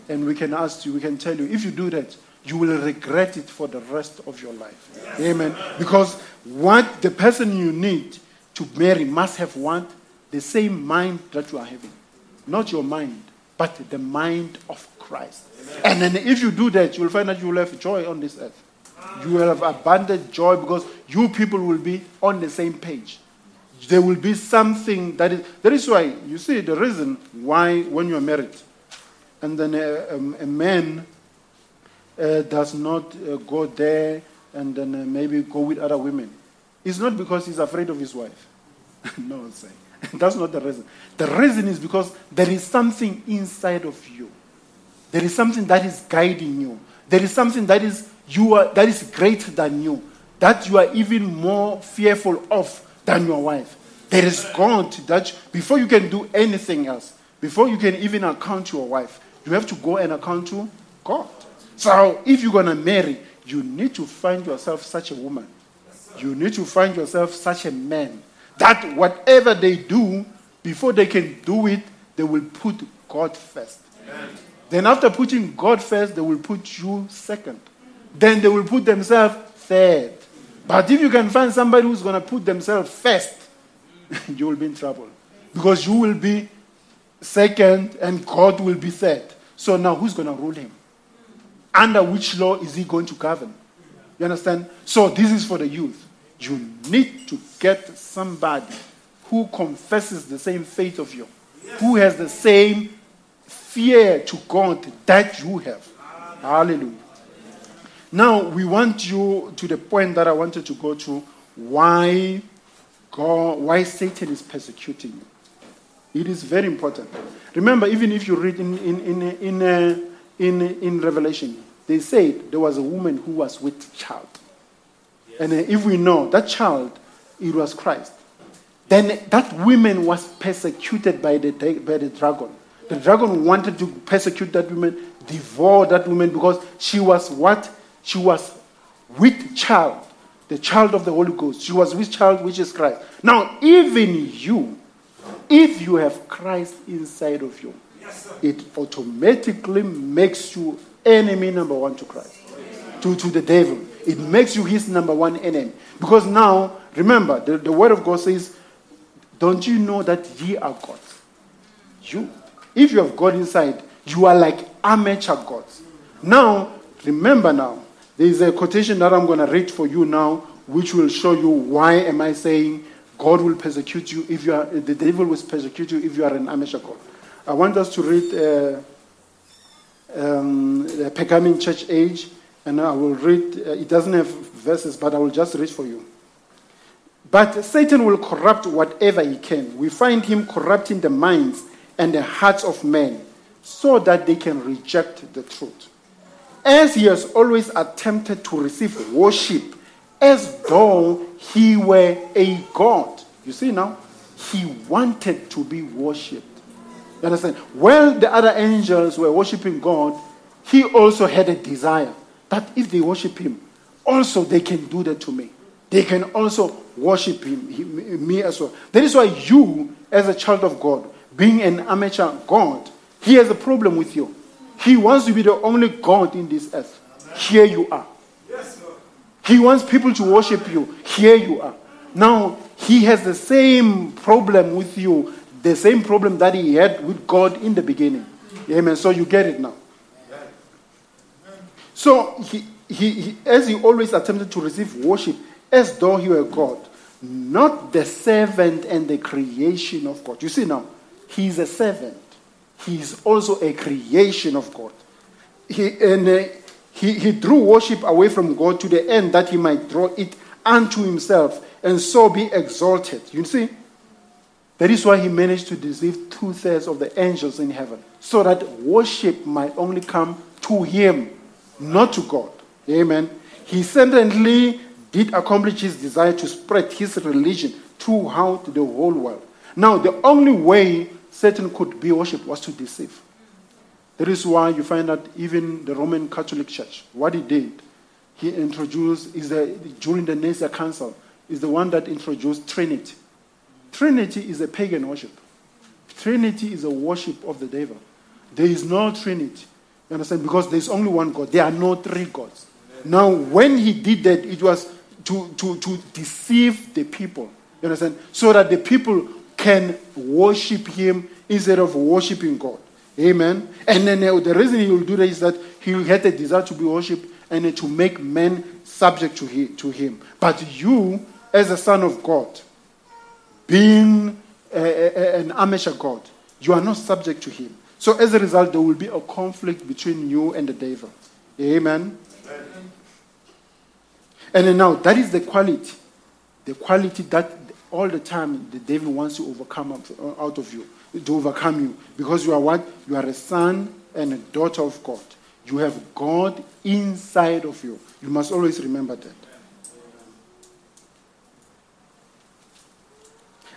And we can ask you, we can tell you, if you do that, you will regret it for the rest of your life. Yes. Amen. Because what the person you need to marry must have what? The same mind that you are having. Not your mind, but the mind of Christ. Amen. And then if you do that, you will find that you will have joy on this earth. You will have abundant joy because you people will be on the same page. There will be something that is. That is why, you see, the reason why when you are married, and then a, a, a man uh, does not uh, go there and then uh, maybe go with other women, it's not because he's afraid of his wife. (laughs) no, say. (laughs) That's not the reason. The reason is because there is something inside of you. There is something that is guiding you. There is something that is you are that is greater than you. That you are even more fearful of than your wife. There is God that before you can do anything else, before you can even account to your wife, you have to go and account to God. So if you're gonna marry, you need to find yourself such a woman. You need to find yourself such a man that whatever they do, before they can do it, they will put God first. Amen. Then, after putting God first, they will put you second. Then they will put themselves third. But if you can find somebody who's going to put themselves first, (laughs) you will be in trouble. Because you will be second and God will be third. So now who's going to rule him? Under which law is he going to govern? You understand? So this is for the youth. You need to get somebody who confesses the same faith of you, who has the same fear to God that you have. Hallelujah. Now we want you to the point that I wanted to go to why God, why Satan is persecuting you. It is very important. Remember, even if you read in in in in, uh, in, in Revelation, they said there was a woman who was with child. And if we know that child, it was Christ, then that woman was persecuted by the, by the dragon. The dragon wanted to persecute that woman, devour that woman, because she was what? She was with child, the child of the Holy Ghost. She was with child, which is Christ. Now, even you, if you have Christ inside of you, yes, it automatically makes you enemy number one to Christ, to, to the devil. It makes you his number one enemy. Because now, remember, the, the word of God says, Don't you know that ye are gods? You. If you have God inside, you are like amateur gods. Now, remember now, there is a quotation that I'm going to read for you now, which will show you why am I saying God will persecute you if you are, the devil will persecute you if you are an amateur god. I want us to read uh, um, the church age, and I will read, uh, it doesn't have verses, but I will just read for you. But Satan will corrupt whatever he can. We find him corrupting the minds and the hearts of men so that they can reject the truth. As he has always attempted to receive worship as though he were a god. You see now? He wanted to be worshipped. You understand? While the other angels were worshiping God, he also had a desire that if they worship him, also they can do that to me. They can also worship him, him, me as well. That is why you, as a child of God, being an amateur God, he has a problem with you. He wants to be the only God in this earth. Here you are. He wants people to worship you. Here you are. Now, he has the same problem with you the same problem that he had with God in the beginning. Amen. So you get it now. So he, he, he, as he always attempted to receive worship as though he were God, not the servant and the creation of God. You see now, he is a servant. He is also a creation of God. He, and uh, he, he drew worship away from God to the end that he might draw it unto himself and so be exalted. You see? That is why he managed to deceive two thirds of the angels in heaven, so that worship might only come to him, not to God. Amen. He certainly did accomplish his desire to spread his religion throughout the whole world. Now, the only way Satan could be worshipped was to deceive. That is why you find that even the Roman Catholic Church, what he did, he introduced is the, during the Nicaea Council, is the one that introduced Trinity. Trinity is a pagan worship. Trinity is a worship of the devil. There is no Trinity. You understand? Because there's only one God. There are no three gods. Now, when he did that, it was to, to, to deceive the people. You understand? So that the people can worship him instead of worshiping God. Amen. And then uh, the reason he will do that is that he had a desire to be worshipped and uh, to make men subject to, he, to him. But you, as a son of God, being a, a, an amateur god, you are not subject to him. So as a result, there will be a conflict between you and the devil. Amen. And then now that is the quality, the quality that all the time the devil wants to overcome out of you, to overcome you, because you are what? You are a son and a daughter of God. You have God inside of you. You must always remember that.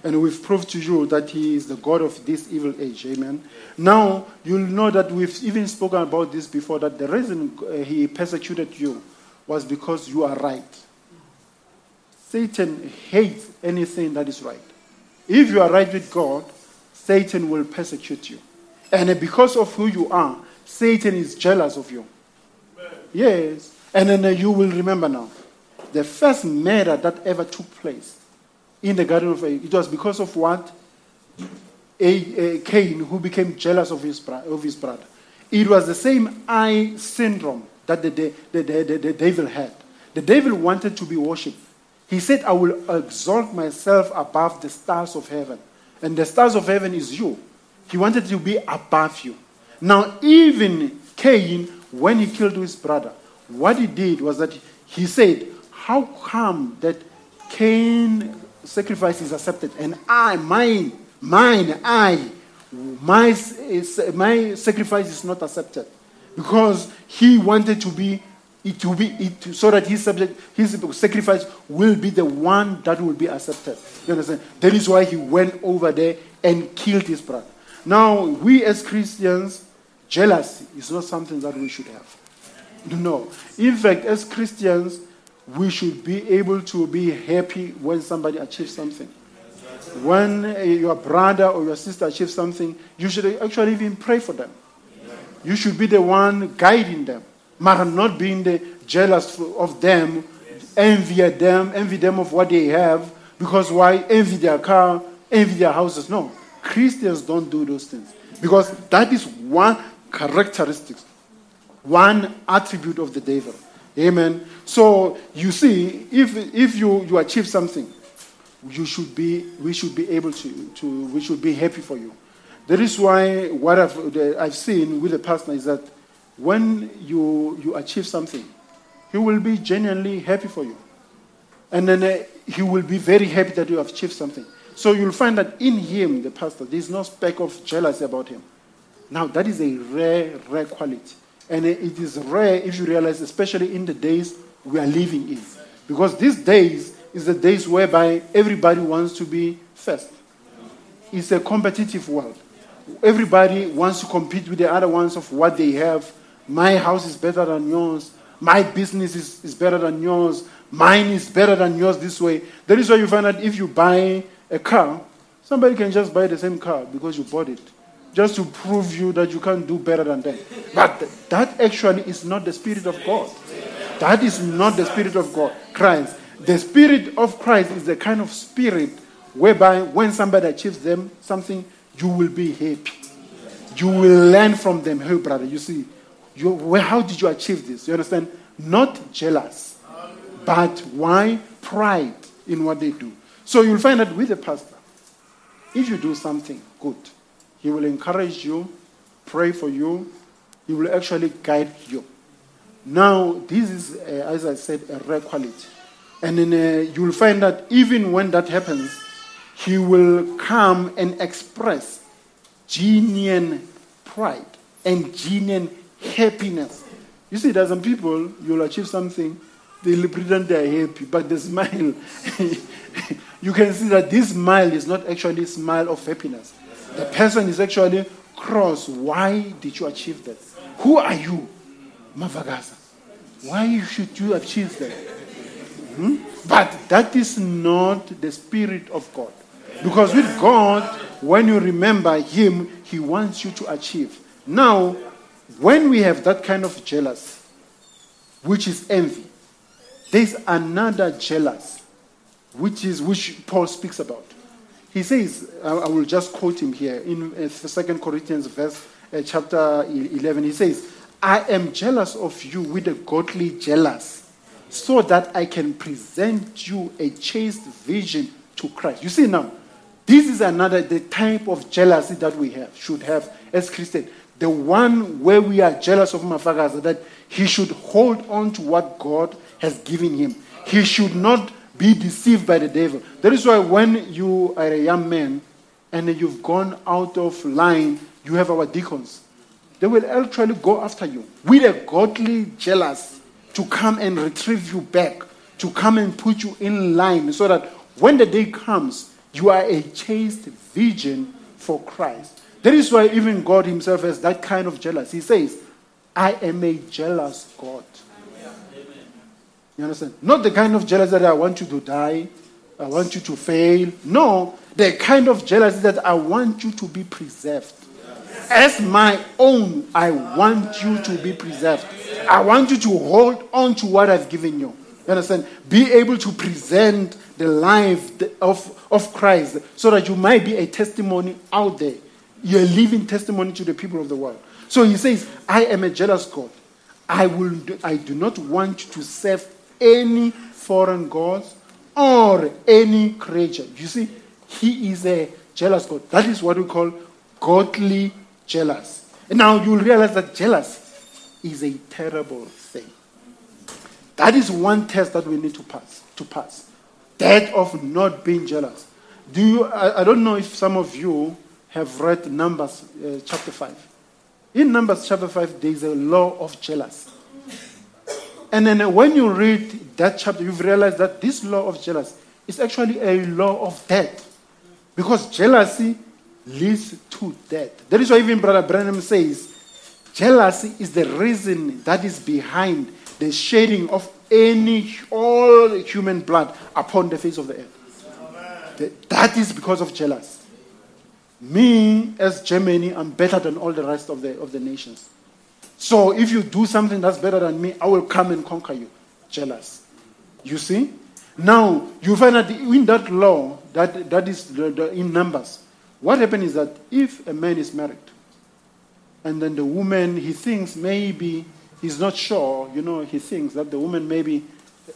And we've proved to you that He is the God of this evil age. Amen. Now, you'll know that we've even spoken about this before that the reason uh, He persecuted you was because you are right. Satan hates anything that is right. If you are right with God, Satan will persecute you. And because of who you are, Satan is jealous of you. Yes. And then you will remember now. The first murder that ever took place in the Garden of Eden, it was because of what? A, a Cain who became jealous of his, of his brother. It was the same eye syndrome that the, the, the, the, the devil had. The devil wanted to be worshipped. He said, I will exalt myself above the stars of heaven. And the stars of heaven is you. He wanted to be above you. Now, even Cain, when he killed his brother, what he did was that he said, How come that Cain sacrifice is accepted and I, mine, mine, I, my, my sacrifice is not accepted? Because he wanted to be it to be it so that his subject his sacrifice will be the one that will be accepted. You understand? That is why he went over there and killed his brother. Now we as Christians, jealousy is not something that we should have. No. In fact, as Christians, we should be able to be happy when somebody achieves something. When uh, your brother or your sister achieves something, you should actually even pray for them. You should be the one guiding them, but not being jealous of them, envy them, envy them of what they have, because why? Envy their car, envy their houses. No. Christians don't do those things. Because that is one characteristic one attribute of the devil. Amen. So you see, if if you, you achieve something, you should be we should be able to, to we should be happy for you. That is why what I've I've seen with the pastor is that when you you achieve something, he will be genuinely happy for you, and then uh, he will be very happy that you have achieved something. So you'll find that in him, the pastor, there's no speck of jealousy about him. Now, that is a rare, rare quality. And it is rare if you realize, especially in the days we are living in. Because these days is the days whereby everybody wants to be first. It's a competitive world. Everybody wants to compete with the other ones of what they have. My house is better than yours. My business is, is better than yours. Mine is better than yours this way. That is why you find that if you buy a car, somebody can just buy the same car because you bought it just to prove you that you can do better than them. But that actually is not the Spirit of God. That is not the Spirit of God, Christ. The Spirit of Christ is the kind of spirit whereby when somebody achieves them something, you will be happy. You will learn from them. Hey, brother, you see, you, well, how did you achieve this? You understand? Not jealous, but why? Pride in what they do. So you'll find that with the pastor, if you do something good, he will encourage you, pray for you, he will actually guide you. Now, this is, uh, as I said, a rare quality. And then uh, you'll find that even when that happens, he will come and express genuine pride and genuine happiness. You see, there's some people, you'll achieve something, they'll pretend they're happy, but the smile, (laughs) you can see that this smile is not actually a smile of happiness. The person is actually cross. Why did you achieve that? Who are you? Mavagasa. Why should you achieve that? Hmm? But that is not the Spirit of God. Because with God, when you remember Him, He wants you to achieve. Now, when we have that kind of jealousy, which is envy, there's another jealous, which is which Paul speaks about. He says, I will just quote him here in 2 Corinthians verse uh, chapter 11. He says, I am jealous of you with a godly jealous, so that I can present you a chaste vision to Christ. You see now, this is another the type of jealousy that we have, should have as Christians. The one where we are jealous of Mafagaza, that he should hold on to what God has given him. He should not be deceived by the devil. That is why when you are a young man and you've gone out of line, you have our deacons. They will actually go after you with a godly jealous to come and retrieve you back, to come and put you in line so that when the day comes, you are a chaste virgin for Christ. That is why even God Himself has that kind of jealousy. He says, I am a jealous God. You understand? Not the kind of jealousy that I want you to die, I want you to fail. No, the kind of jealousy that I want you to be preserved. As my own, I want you to be preserved. I want you to hold on to what I've given you. You understand? Be able to present the life of, of Christ so that you might be a testimony out there. You're living testimony to the people of the world. So he says, I am a jealous God. I, will, I do not want to serve any foreign gods or any creature. You see, he is a jealous God. That is what we call godly jealous. And now you'll realize that jealous is a terrible thing. That is one test that we need to pass. To pass, that of not being jealous. Do you? I, I don't know if some of you have read Numbers uh, chapter five. In Numbers chapter five, there is a law of jealousy. And then when you read that chapter, you've realized that this law of jealousy is actually a law of death. Because jealousy leads to death. That is why even Brother Branham says jealousy is the reason that is behind the shedding of any all human blood upon the face of the earth. That is because of jealousy. Me, as Germany, I'm better than all the rest of the, of the nations. So if you do something that's better than me, I will come and conquer you. Jealous. You see? Now, you find that in that law, that, that is the, the, in Numbers, what happens is that if a man is married, and then the woman, he thinks maybe, he's not sure, you know, he thinks that the woman maybe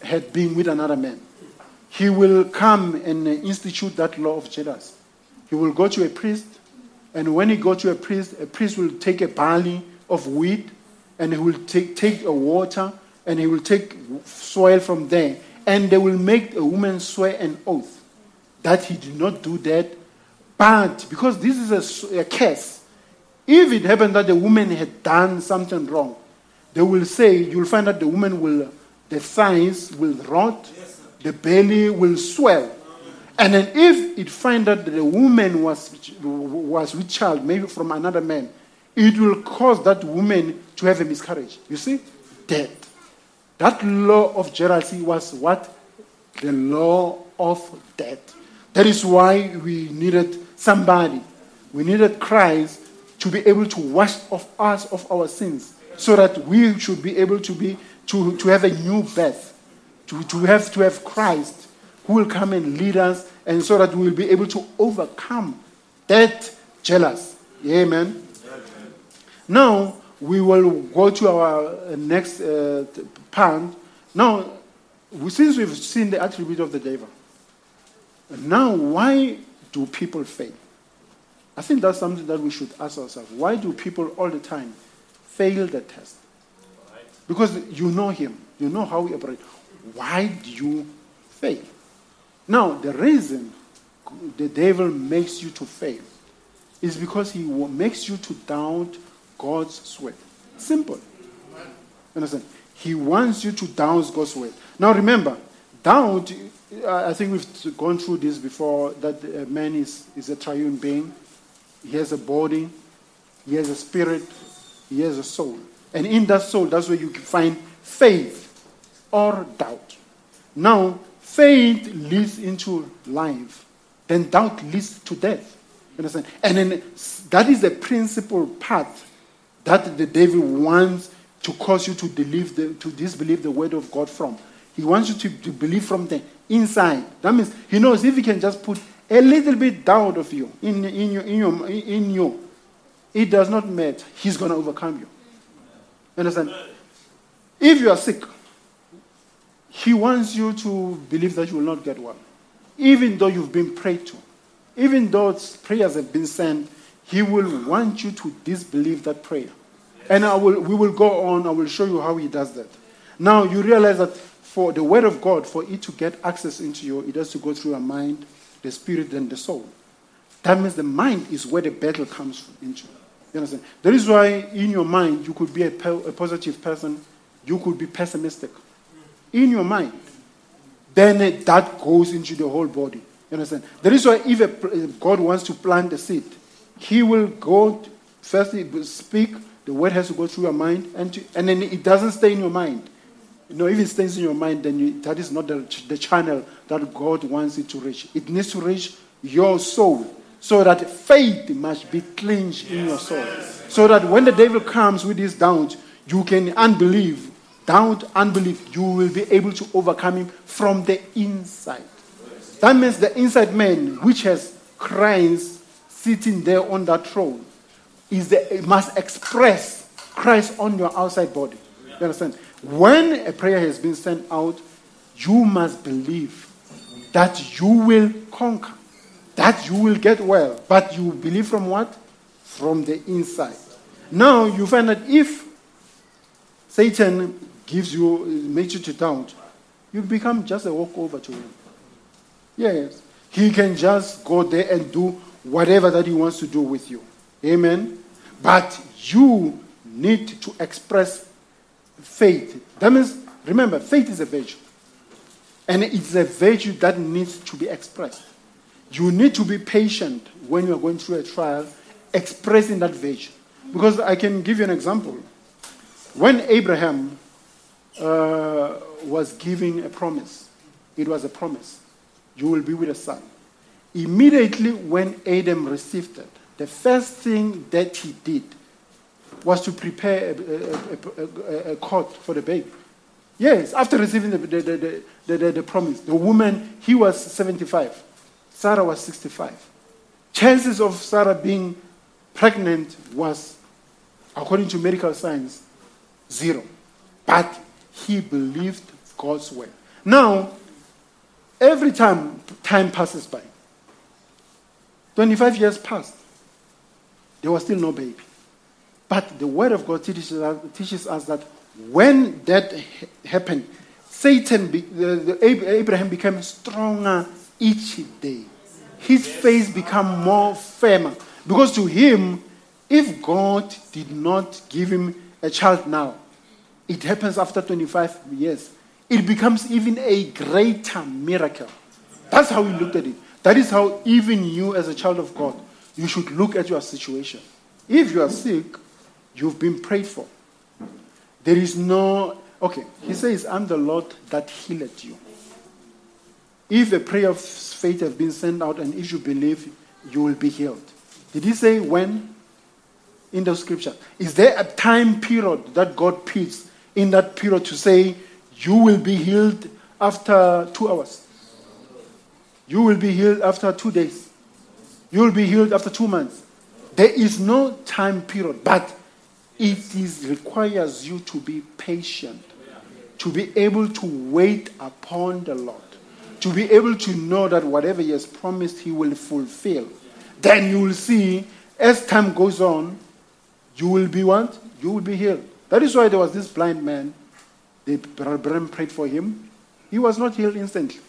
had been with another man. He will come and institute that law of jealousy. He will go to a priest, and when he goes to a priest, a priest will take a barley of wheat, and he will take, take a water, and he will take soil from there, and they will make a woman swear an oath that he did not do that. But because this is a, a case, if it happened that the woman had done something wrong, they will say, you'll find that the woman will, the thighs will rot, the belly will swell. And then if it find out that the woman was, was with child, maybe from another man, it will cause that woman to have a miscarriage. You see? Death. That law of jealousy was what? The law of death. That is why we needed somebody. We needed Christ to be able to wash off us of our sins so that we should be able to be to, to have a new birth. To, to have to have Christ who will come and lead us and so that we will be able to overcome that jealous. Amen. Now, we will go to our uh, next uh, point. Now, since we've seen the attribute of the devil, now why do people fail? I think that's something that we should ask ourselves. Why do people all the time fail the test? Because you know him, you know how he operates. Why do you fail? Now, the reason the devil makes you to fail is because he makes you to doubt God's word. Simple. Understand? He wants you to doubt God's word. Now remember, doubt, I think we've gone through this before, that a man is, is a triune being. He has a body, he has a spirit, he has a soul. And in that soul, that's where you can find faith or doubt. Now, faith leads into life, then doubt leads to death. Understand? And then that is the principal path that the devil wants to cause you to believe the, to disbelieve the word of God from. He wants you to, to believe from the inside. That means he knows if he can just put a little bit doubt of you in, in, your, in, your, in you, it does not matter. He's going to overcome you. Understand? If you are sick, he wants you to believe that you will not get one, Even though you've been prayed to, even though prayers have been sent, he will want you to disbelieve that prayer. And I will, we will go on, I will show you how he does that. Now, you realize that for the word of God, for it to get access into you, it has to go through your mind, the spirit, and the soul. That means the mind is where the battle comes into. You understand? That is why in your mind you could be a, a positive person, you could be pessimistic. In your mind, then that goes into the whole body. You understand? That is why if, God wants to plant a seed, He will go first speak. The word has to go through your mind, and to, and then it doesn't stay in your mind. You know, if it stays in your mind, then you, that is not the, the channel that God wants it to reach. It needs to reach your soul, so that faith must be clinched in your soul, so that when the devil comes with his doubt, you can unbelieve, doubt, unbelief. You will be able to overcome him from the inside. That means the inside man, which has Christ sitting there on that throne, is the, must express Christ on your outside body. You understand? When a prayer has been sent out, you must believe that you will conquer, that you will get well. But you believe from what? From the inside. Now you find that if Satan gives you, makes you to doubt, you become just a walkover to him. Yes. He can just go there and do whatever that he wants to do with you. Amen. But you need to express faith. That means, remember, faith is a virtue. And it's a virtue that needs to be expressed. You need to be patient when you are going through a trial, expressing that virtue. Because I can give you an example. When Abraham uh, was giving a promise, it was a promise. You will be with a son. Immediately when Adam received it, the first thing that he did was to prepare a, a, a, a, cot for the baby. Yes, after receiving the, the, the, the, the, the promise, the woman, he was 75, Sarah was 65. Chances of Sarah being pregnant was, according to medical science, zero. But he believed God's word. Now, every time time passes by, 25 years passed, there was still no baby. But the word of God teaches us, teaches us that when that ha- happened, Satan, be, the, the Abraham became stronger each day. His faith became more firmer. Because to him, if God did not give him a child now, it happens after 25 years. It becomes even a greater miracle. That's how we looked at it. That is how even you, as a child of God, you should look at your situation. If you are sick, you've been prayed for. There is no, okay, he says, I'm the Lord that healed you. If a prayer of faith has been sent out and if you believe, you will be healed. Did he say when? In the scripture. Is there a time period that God picks in that period to say, you will be healed after two hours? You will be healed after two days. You will be healed after two months. There is no time period, but it is, requires you to be patient, to be able to wait upon the Lord, to be able to know that whatever He has promised, He will fulfill. Then you will see, as time goes on, you will be what? You will be healed. That is why there was this blind man. The brethren prayed for him. He was not healed instantly.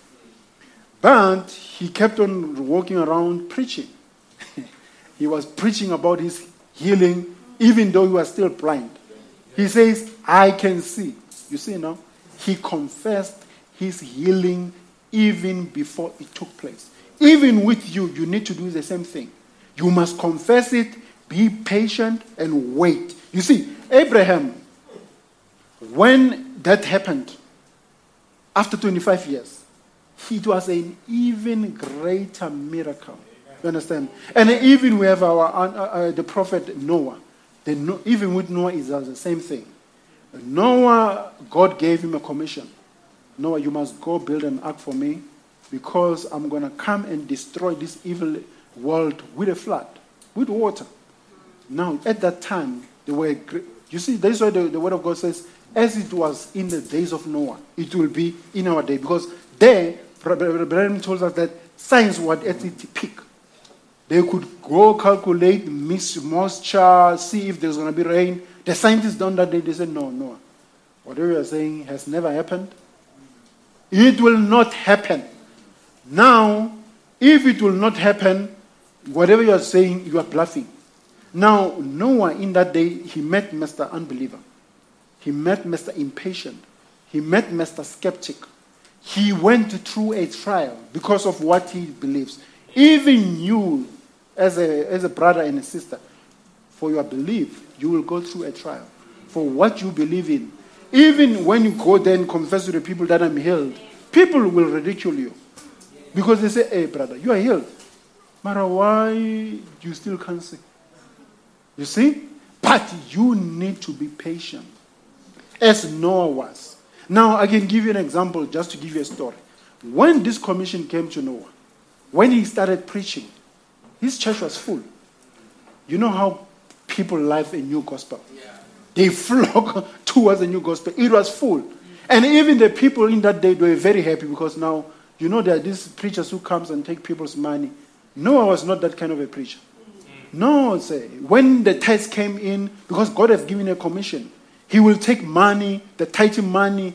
But he kept on walking around preaching. (laughs) he was preaching about his healing, even though he was still blind. He says, I can see. You see now? He confessed his healing even before it took place. Even with you, you need to do the same thing. You must confess it, be patient, and wait. You see, Abraham, when that happened, after 25 years, it was an even greater miracle. You understand? And even we have our uh, uh, the prophet Noah. The, even with Noah, is the same thing. Noah, God gave him a commission. Noah, you must go build an ark for me because I'm going to come and destroy this evil world with a flood, with water. Now, at that time, they were. You see, that's why the, the word of God says, as it was in the days of Noah, it will be in our day. Because there, Brother told us that science was at its peak. They could go calculate moisture, see if there's going to be rain. The scientists done that day. They said, no, no. Whatever you are saying has never happened. It will not happen. Now, if it will not happen, whatever you are saying, you are bluffing. Now, Noah in that day, he met Mr. Unbeliever. He met Mr. Impatient. He met Mr. Skeptic. He went through a trial because of what he believes. Even you, as a, as a brother and a sister, for your belief, you will go through a trial. For what you believe in. Even when you go there and confess to the people that I'm healed, people will ridicule you. Because they say, hey, brother, you are healed. Matter why you still can't see? You see? But you need to be patient, as Noah was. Now, I can give you an example just to give you a story. When this commission came to Noah, when he started preaching, his church was full. You know how people love a new gospel? They (laughs) flock towards a new gospel. It was full. And even the people in that day were very happy because now, you know, there are these preachers who comes and take people's money. Noah was not that kind of a preacher. No, say, when the tithes came in, because God has given a commission, He will take money, the tithe money,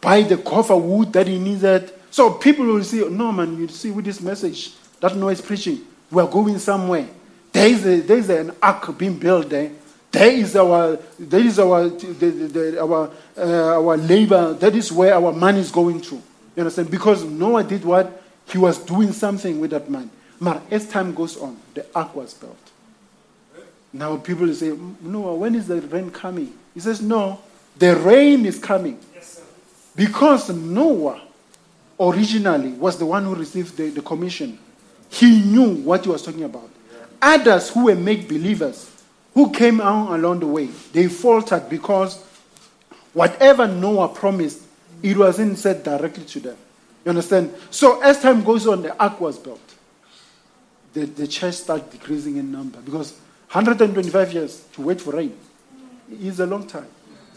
buy the gopher wood that He needed. So people will see, no, man, you see, with this message that Noah is preaching, we are going somewhere. There is, a, there is an ark being built there. There is our, there is our, the, the, our, uh, our labor. That is where our money is going to. You understand? Because Noah did what? He was doing something with that money. But as time goes on, the ark was built. Now people say, Noah, when is the rain coming? He says, No, the rain is coming. Because Noah originally was the one who received the, the commission. He knew what he was talking about. Others who were make believers, who came on along the way, they faltered because whatever Noah promised, it wasn't said directly to them. You understand? So as time goes on, the ark was built. The, the church started decreasing in number because 125 years to wait for rain is a long time. (laughs)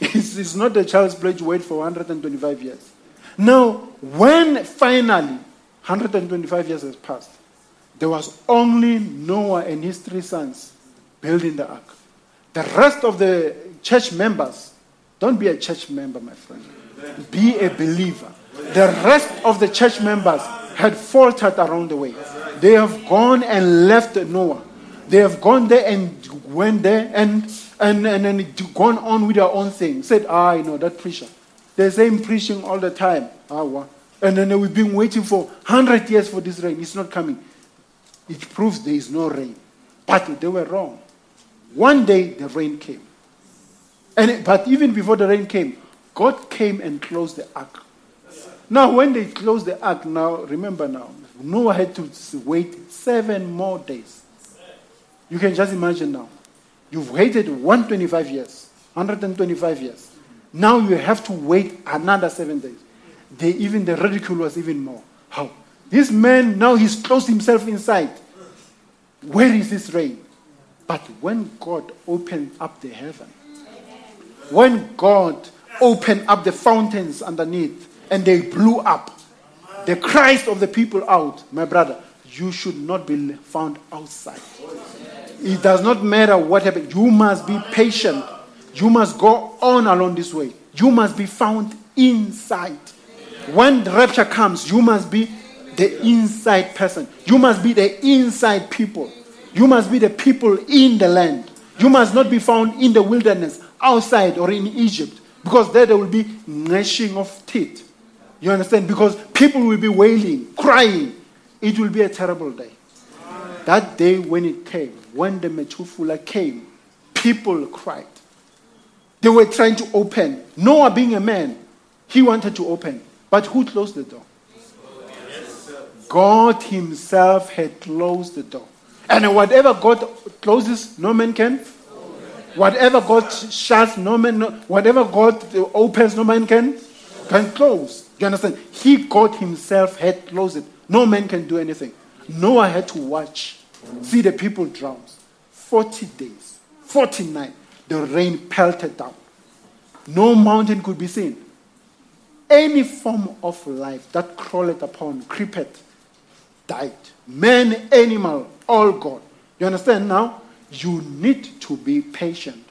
it's, it's not a child's play to wait for 125 years. Now, when finally 125 years has passed, there was only Noah and his three sons building the ark. The rest of the church members, don't be a church member, my friend. Be a believer. The rest of the church members had faltered around the way. They have gone and left Noah. They have gone there and went there and and, and, and gone on with their own thing. Said, ah, I know that preacher. The same preaching all the time. Ah? And then we've been waiting for 100 years for this rain. It's not coming. It proves there is no rain. But they were wrong. One day the rain came. And it- but even before the rain came, God came and closed the ark. Now, when they closed the ark, now remember now, Noah had to wait seven more days. You can just imagine now. You've waited 125 years, 125 years. Now you have to wait another seven days. They, even the ridicule was even more. How? This man now he's closed himself inside. Where is this rain? But when God opened up the heaven, when God opened up the fountains underneath and they blew up the Christ of the people out, my brother, you should not be found outside. It does not matter what happened. You must be patient. You must go on along this way. You must be found inside. When the rapture comes, you must be the inside person. You must be the inside people. You must be the people in the land. You must not be found in the wilderness, outside or in Egypt, because there there will be gnashing of teeth. You understand? Because people will be wailing, crying. It will be a terrible day. That day when it came, when the Metufula came, people cried. They were trying to open. Noah, being a man, he wanted to open. But who closed the door? God Himself had closed the door. And whatever God closes, no man can. Whatever God shuts, no man. Whatever God opens, no man can can close. You understand? He, God Himself, had closed. No man can do anything. Noah had to watch, see the people drown. Forty days, forty nights, the rain pelted down. No mountain could be seen. Any form of life that crawled upon, creeped, died. Man, animal, all gone. You understand now? You need to be patient.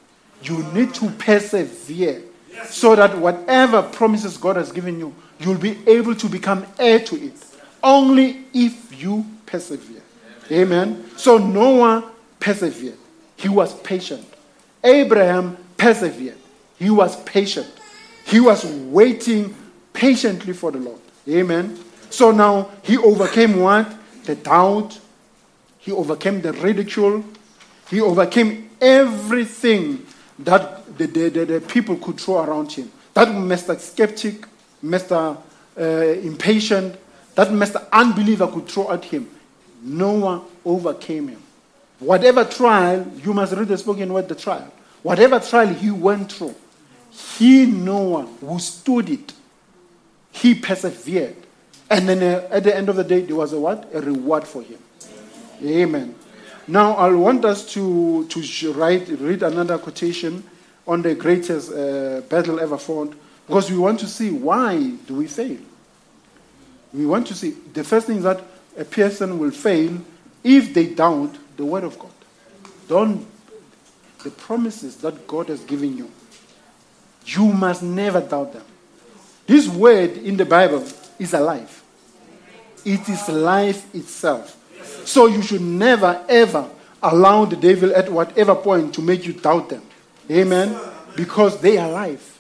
You need to persevere. So that whatever promises God has given you, you'll be able to become heir to it. Only if you persevere. Amen. So Noah persevered. He was patient. Abraham persevered. He was patient. He was waiting patiently for the Lord. Amen. So now he overcame what? The doubt. He overcame the ridicule. He overcame everything that the, the, the, the people could throw around him. That Mr. Skeptic, Mr. Uh, impatient, that Mr. Unbeliever could throw at him. Noah overcame him. Whatever trial, you must read the spoken word, the trial. Whatever trial he went through, he, no Noah, withstood it. He persevered. And then uh, at the end of the day, there was a what? A reward for him. Amen. Now, I want us to, to write, read another quotation on the greatest uh, battle ever fought because we want to see why do we fail. We want to see the first thing is that a person will fail if they doubt the word of God. Don't the promises that God has given you. You must never doubt them. This word in the Bible is alive. It is life itself. So you should never ever allow the devil at whatever point to make you doubt them. Amen. Because they are life.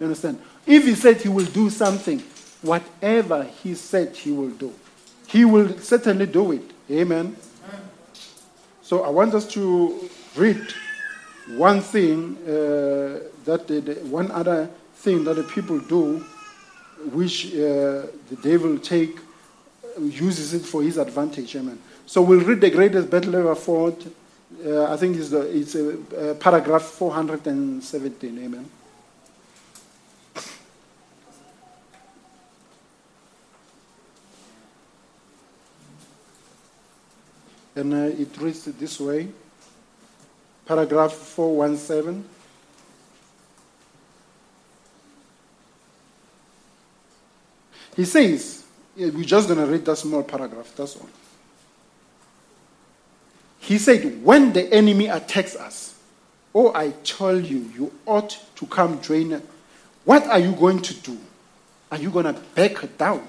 You understand? If he said he will do something, whatever he said he will do, he will certainly do it. Amen. So I want us to read one thing uh, that the, the, one other thing that the people do, which uh, the devil take uses it for his advantage. Amen. So we'll read the greatest battle ever fought. Uh, I think it's, the, it's paragraph 417. Amen. And uh, it reads this way paragraph 417. He says, we're just going to read that small paragraph, that's all. He said, When the enemy attacks us, oh, I tell you, you ought to come join. What are you going to do? Are you going to back down?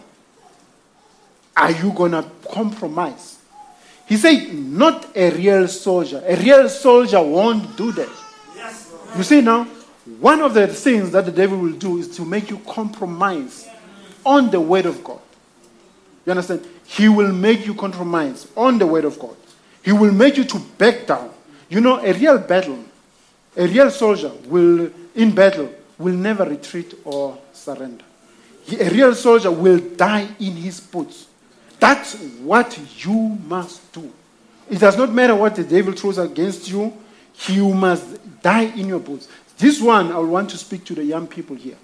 Are you going to compromise? He said, Not a real soldier. A real soldier won't do that. You see now, one of the things that the devil will do is to make you compromise on the word of God. You understand? He will make you compromise on the word of God. He will make you to back down. You know, a real battle, a real soldier will, in battle, will never retreat or surrender. He, a real soldier will die in his boots. That's what you must do. It does not matter what the devil throws against you, you must die in your boots. This one, I want to speak to the young people here.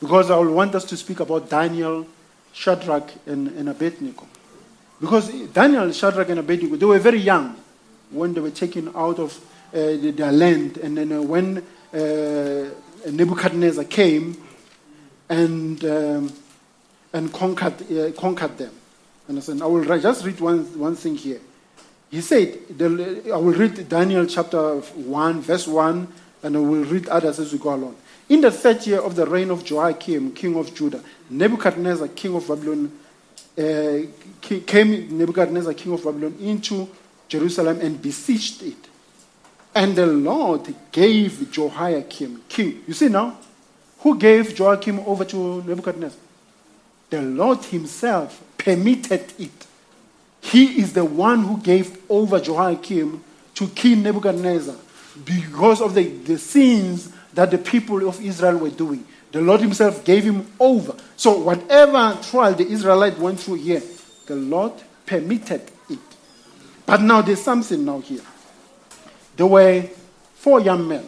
Because I will want us to speak about Daniel, Shadrach, and, and Abednego. Because Daniel, Shadrach, and Abednego, they were very young when they were taken out of uh, their land. And then uh, when uh, Nebuchadnezzar came and, um, and conquered, uh, conquered them. Understand? I will just read one, one thing here. He said, the, I will read Daniel chapter 1, verse 1, and I will read others as we go along. In the third year of the reign of Joachim, king of Judah, Nebuchadnezzar, king of Babylon, uh, came Nebuchadnezzar, king of Babylon, into Jerusalem and besieged it. And the Lord gave Jehoiakim, king. You see now? Who gave Joachim over to Nebuchadnezzar? The Lord himself permitted it. He is the one who gave over Jehoiakim to King Nebuchadnezzar because of the, the sins that the people of Israel were doing. The Lord Himself gave him over. So, whatever trial the Israelites went through here, the Lord permitted it. But now there's something now here. There were four young men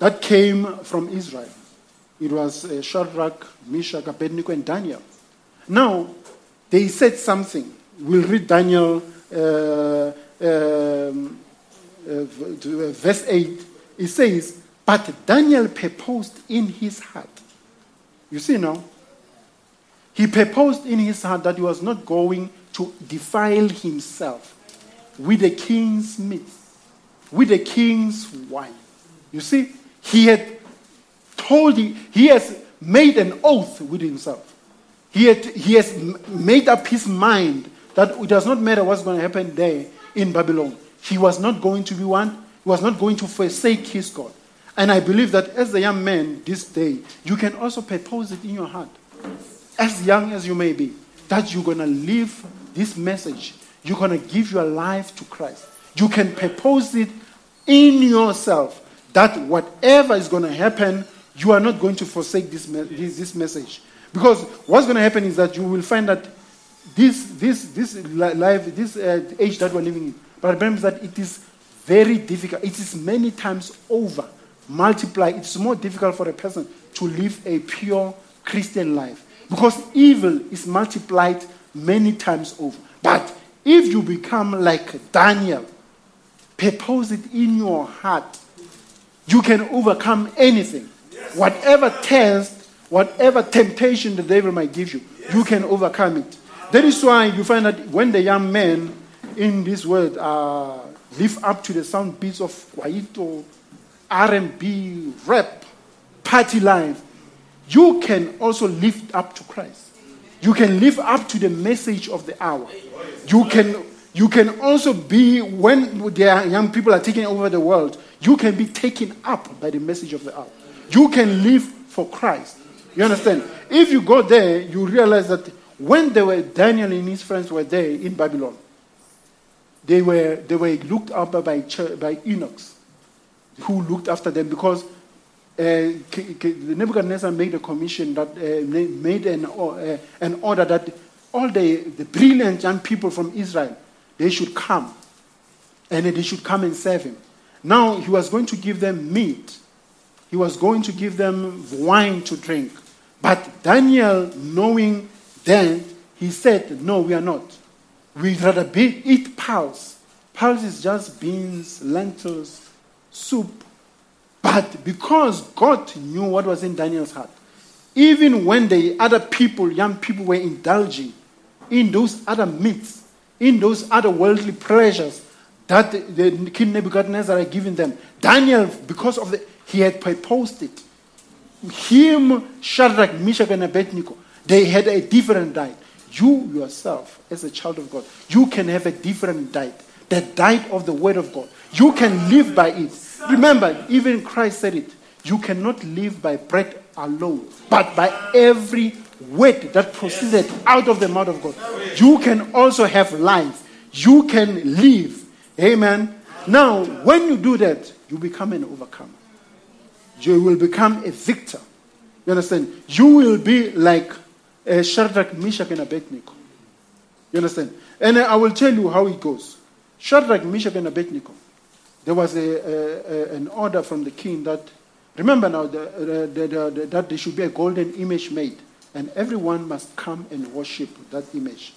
that came from Israel. It was uh, Shadrach, Meshach, Abednego, and Daniel. Now, they said something. We'll read Daniel uh, um, uh, verse 8. It says, But Daniel purposed in his heart. You see now? He purposed in his heart that he was not going to defile himself with the king's meat, with the king's wine. You see, he had told he, he has made an oath with himself. He, had, he has made up his mind that it does not matter what's going to happen there in Babylon. He was not going to be one, he was not going to forsake his God. And I believe that as a young man this day, you can also purpose it in your heart, as young as you may be, that you're going to live this message. You're going to give your life to Christ. You can purpose it in yourself that whatever is going to happen, you are not going to forsake this, this, this message. Because what's going to happen is that you will find that this, this, this life, this uh, age that we're living in, but remember that it is very difficult. It is many times over, multiply. It's more difficult for a person to live a pure Christian life because evil is multiplied many times over. But if you become like Daniel, purpose it in your heart, you can overcome anything. Whatever test, whatever temptation the devil might give you, you can overcome it. That is why you find that when the young men in this world uh, live up to the sound beats of Kwaito, R&B, rap, party life, you can also lift up to Christ. You can live up to the message of the hour. You can, you can also be, when their young people are taking over the world, you can be taken up by the message of the hour. You can live for Christ. You understand? If you go there, you realize that when they were, Daniel and his friends were there in Babylon, they were, they were looked up by, by eunuchs who looked after them because uh, Nebuchadnezzar made a commission that uh, made an, uh, an order that all the, the brilliant young people from Israel they should come and they should come and serve him. Now he was going to give them meat. He was going to give them wine to drink. But Daniel, knowing then, he said, No, we are not. We'd rather be, eat pulse. Pulse is just beans, lentils, soup. But because God knew what was in Daniel's heart, even when the other people, young people, were indulging in those other myths, in those other worldly pleasures that the, the King Nebuchadnezzar had given them, Daniel, because of the, he had proposed it. Him, Shadrach, Meshach, and Abednego, they had a different diet. You yourself, as a child of God, you can have a different diet. The diet of the Word of God. You can live by it. Remember, even Christ said it. You cannot live by bread alone, but by every word that proceeded out of the mouth of God. You can also have life. You can live. Amen. Now, when you do that, you become an overcomer. You will become a victor. You understand? You will be like uh, Shadrach, Meshach, and Abednego. You understand? And I will tell you how it goes. Shadrach, Meshach, and Abednego. There was a, a, a, an order from the king that, remember now, the, the, the, the, that there should be a golden image made, and everyone must come and worship that image.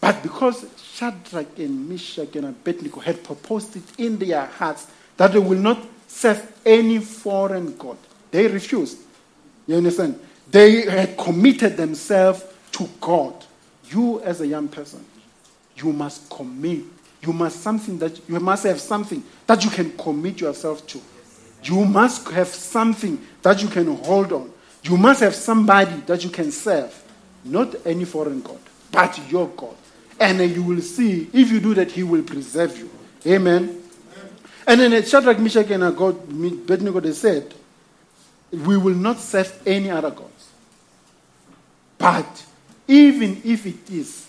But because Shadrach and Meshach and Abednego had proposed it in their hearts that they will not serve any foreign god, they refused. You understand? They had committed themselves to God. You, as a young person, you must commit. You must something that you must have something that you can commit yourself to. You must have something that you can hold on. You must have somebody that you can serve, not any foreign god, but your God. And you will see if you do that, He will preserve you. Amen. And then Shadrach, Meshach, and Abednego they said, "We will not serve any other gods." But even if it is,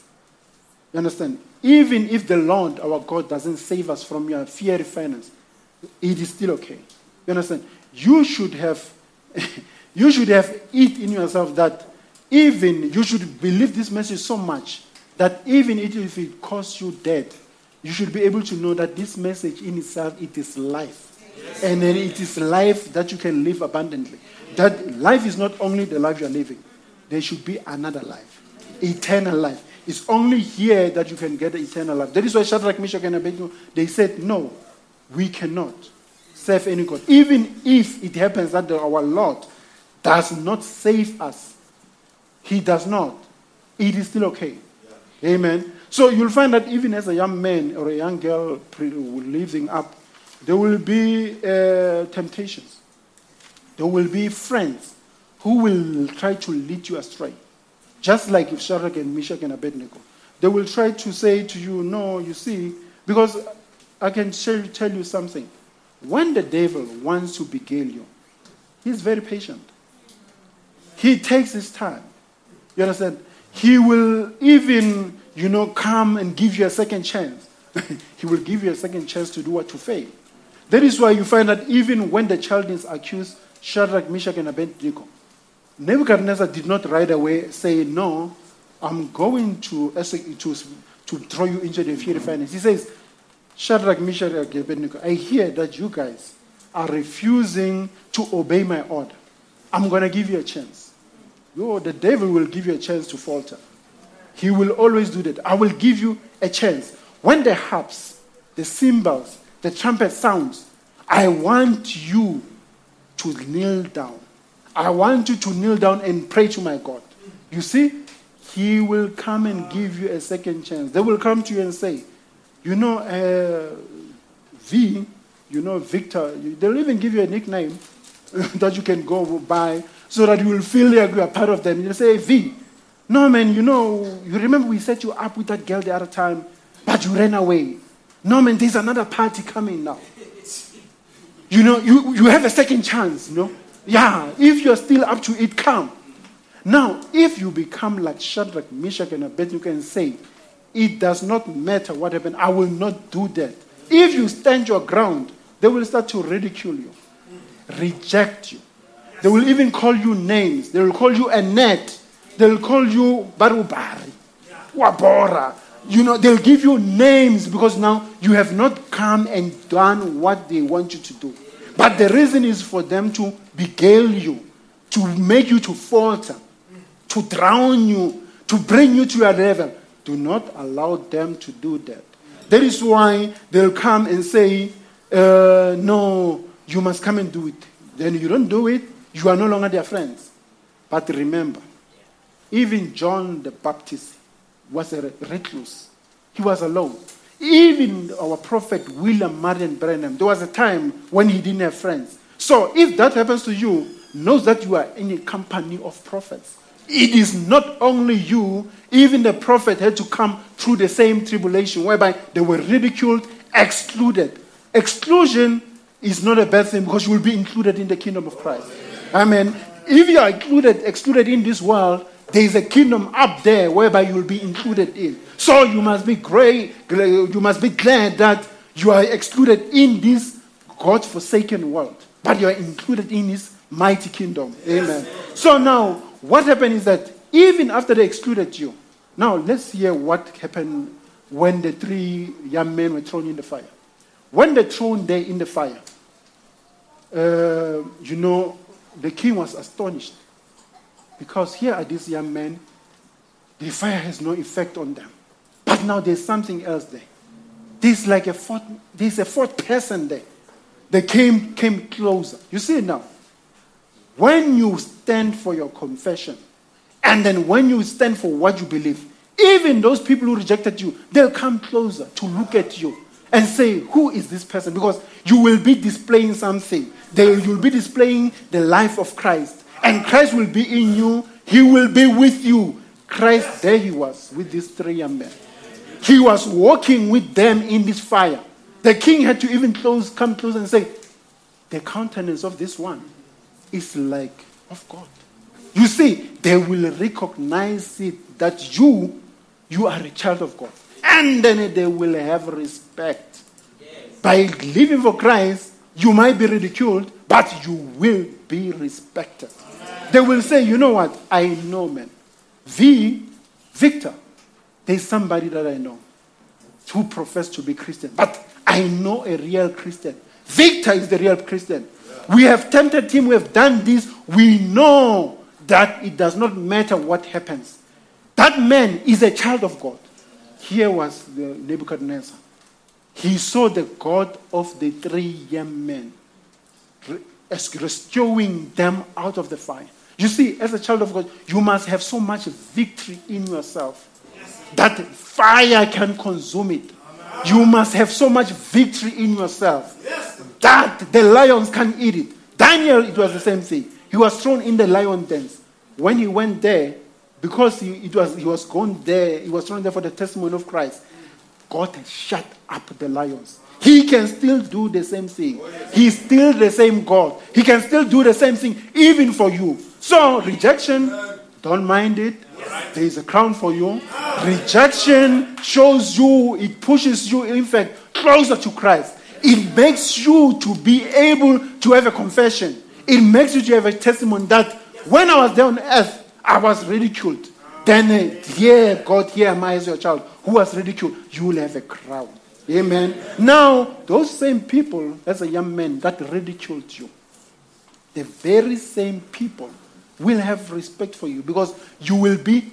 you understand, even if the Lord, our God, doesn't save us from your fiery furnace, it is still okay. You understand? You should have, (laughs) you should have it in yourself that even you should believe this message so much that even if it costs you death, you should be able to know that this message in itself it is life, and then it is life that you can live abundantly. That life is not only the life you are living; there should be another life, eternal life. It's only here that you can get eternal life. That is why Shadrach, Meshach, and Abednego they said, "No, we cannot serve any god, even if it happens that our Lord does not save us. He does not. It is still okay." Amen. So you'll find that even as a young man or a young girl living up, there will be uh, temptations. There will be friends who will try to lead you astray. Just like if Shadrach and Meshach and Abednego. They will try to say to you, no, you see, because I can tell tell you something. When the devil wants to beguile you, he's very patient. He takes his time. You understand? He will even, you know, come and give you a second chance. (laughs) he will give you a second chance to do what to fail. That is why you find that even when the child is accused, Shadrach, Meshach, and Abednego, Nebuchadnezzar did not right away say, No, I'm going to, to, to throw you into the fiery furnace. He says, Shadrach, Meshach, and Abednego, I hear that you guys are refusing to obey my order. I'm going to give you a chance. Yo, the devil will give you a chance to falter. He will always do that. I will give you a chance. When the harps, the cymbals, the trumpet sounds, I want you to kneel down. I want you to kneel down and pray to my God. You see, He will come and give you a second chance. They will come to you and say, You know, uh, V, you know, Victor, they'll even give you a nickname (laughs) that you can go by so that you will feel like you are part of them. You'll say, V, no, man, you know, you remember we set you up with that girl the other time, but you ran away. No, man, there's another party coming now. You know, you, you have a second chance, you know. Yeah, if you're still up to it, come. Now, if you become like Shadrach, Meshach, and Abednego and say, it does not matter what happened, I will not do that. If you stand your ground, they will start to ridicule you, reject you. They will even call you names. They will call you a They will call you Barubari, Wabora. You know, they'll give you names because now you have not come and done what they want you to do. But the reason is for them to beguile you, to make you to falter, to drown you, to bring you to your level. Do not allow them to do that. That is why they'll come and say, uh, No, you must come and do it. Then you don't do it, you are no longer their friends. But remember, even John the Baptist was a recluse. He was alone. Even our prophet William Marion Branham, there was a time when he didn't have friends. So if that happens to you, know that you are in a company of prophets. It is not only you, even the prophet had to come through the same tribulation whereby they were ridiculed, excluded. Exclusion is not a bad thing because you will be included in the kingdom of Christ. Amen. If you are included, excluded in this world, there is a kingdom up there whereby you will be included in. So you must be great, you must be glad that you are excluded in this God forsaken world, but you are included in his mighty kingdom. Amen. So now, what happened is that even after they excluded you, now let's hear what happened when the three young men were thrown in the fire. When they thrown there in the fire, uh, you know, the king was astonished because here are these young men, the fire has no effect on them. But now there's something else there. There's like a fourth, there's a fourth person there. They came, came closer. You see now, when you stand for your confession, and then when you stand for what you believe, even those people who rejected you, they'll come closer to look at you and say, Who is this person? Because you will be displaying something. They, you'll be displaying the life of Christ. And Christ will be in you, He will be with you. Christ, there He was with these three young men. He was walking with them in this fire. The king had to even close, come close and say, The countenance of this one is like of God. You see, they will recognize it that you, you are a child of God. And then they will have respect. By living for Christ, you might be ridiculed, but you will be respected. They will say, you know what? I know, man. V, Victor, there's somebody that I know who profess to be Christian, but I know a real Christian. Victor is the real Christian. We have tempted him, we have done this. We know that it does not matter what happens. That man is a child of God. Here was the Nebuchadnezzar. He saw the God of the three young men rescuing them out of the fire. You see, as a child of God, you must have so much victory in yourself that fire can consume it. You must have so much victory in yourself that the lions can eat it, Daniel, it was the same thing. He was thrown in the lion dens. When he went there, because he, it was, he was gone there, he was thrown there for the testimony of Christ, God shut up the lions. He can still do the same thing. He's still the same God. He can still do the same thing even for you. So, rejection, don't mind it. There is a crown for you. Rejection shows you, it pushes you, in fact, closer to Christ. It makes you to be able to have a confession. It makes you to have a testimony that when I was there on earth, I was ridiculed. Then, uh, here, God, here am I as your child who was ridiculed. You will have a crown. Amen. Now, those same people, as a young man, that ridiculed you, the very same people will have respect for you because you will be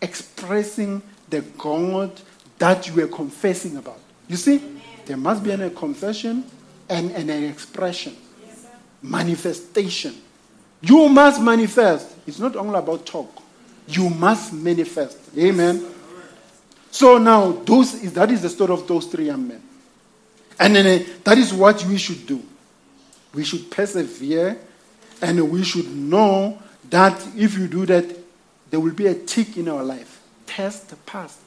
expressing the God that you are confessing about. You see, there must be a confession and, and an expression, manifestation. You must manifest. It's not only about talk. You must manifest. Amen. So now, those is, that is the story of those three young men. And then, uh, that is what we should do. We should persevere and we should know that if you do that, there will be a tick in our life. Test passed.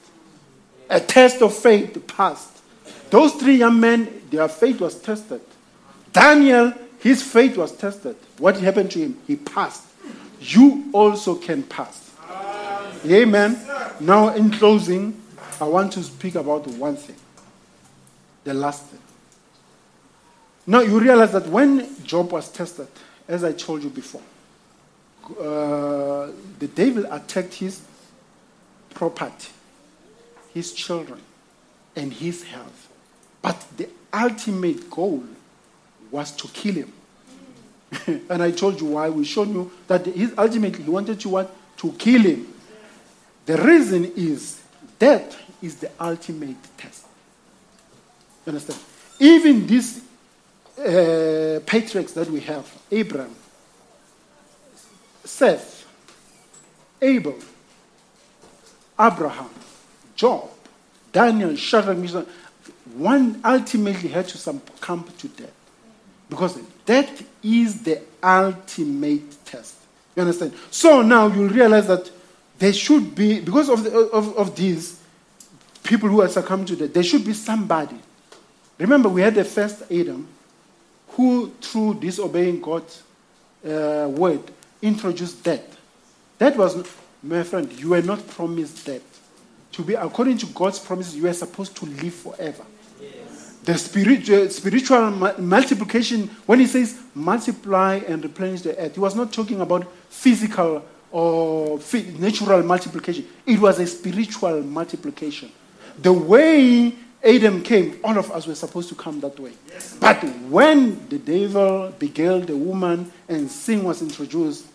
A test of faith passed. Those three young men, their faith was tested. Daniel, his faith was tested. What happened to him? He passed. You also can pass. Amen. Now, in closing, I want to speak about one thing. The last thing. Now, you realize that when Job was tested, as I told you before, uh, the devil attacked his property, his children, and his health. But the ultimate goal was to kill him. (laughs) and I told you why. We showed you that his, ultimately he wanted to what? To kill him. The reason is death is the ultimate test. You understand? Even these uh, patriarchs that we have, Abraham, Seth, Abel, Abraham, Job, Daniel, Shadrach, Meshach, one ultimately had to succumb to death. Because death is the ultimate test. You understand? So now you realize that there should be, because of, the, of, of these people who are succumbed to death, there should be somebody. Remember, we had the first Adam who, through disobeying God's uh, word, introduced death. That was, my friend, you were not promised death. To be according to God's promises, you are supposed to live forever. The spiritual, spiritual multiplication, when he says multiply and replenish the earth, he was not talking about physical or natural multiplication. It was a spiritual multiplication. The way Adam came, all of us were supposed to come that way. Yes. But when the devil beguiled the woman and sin was introduced,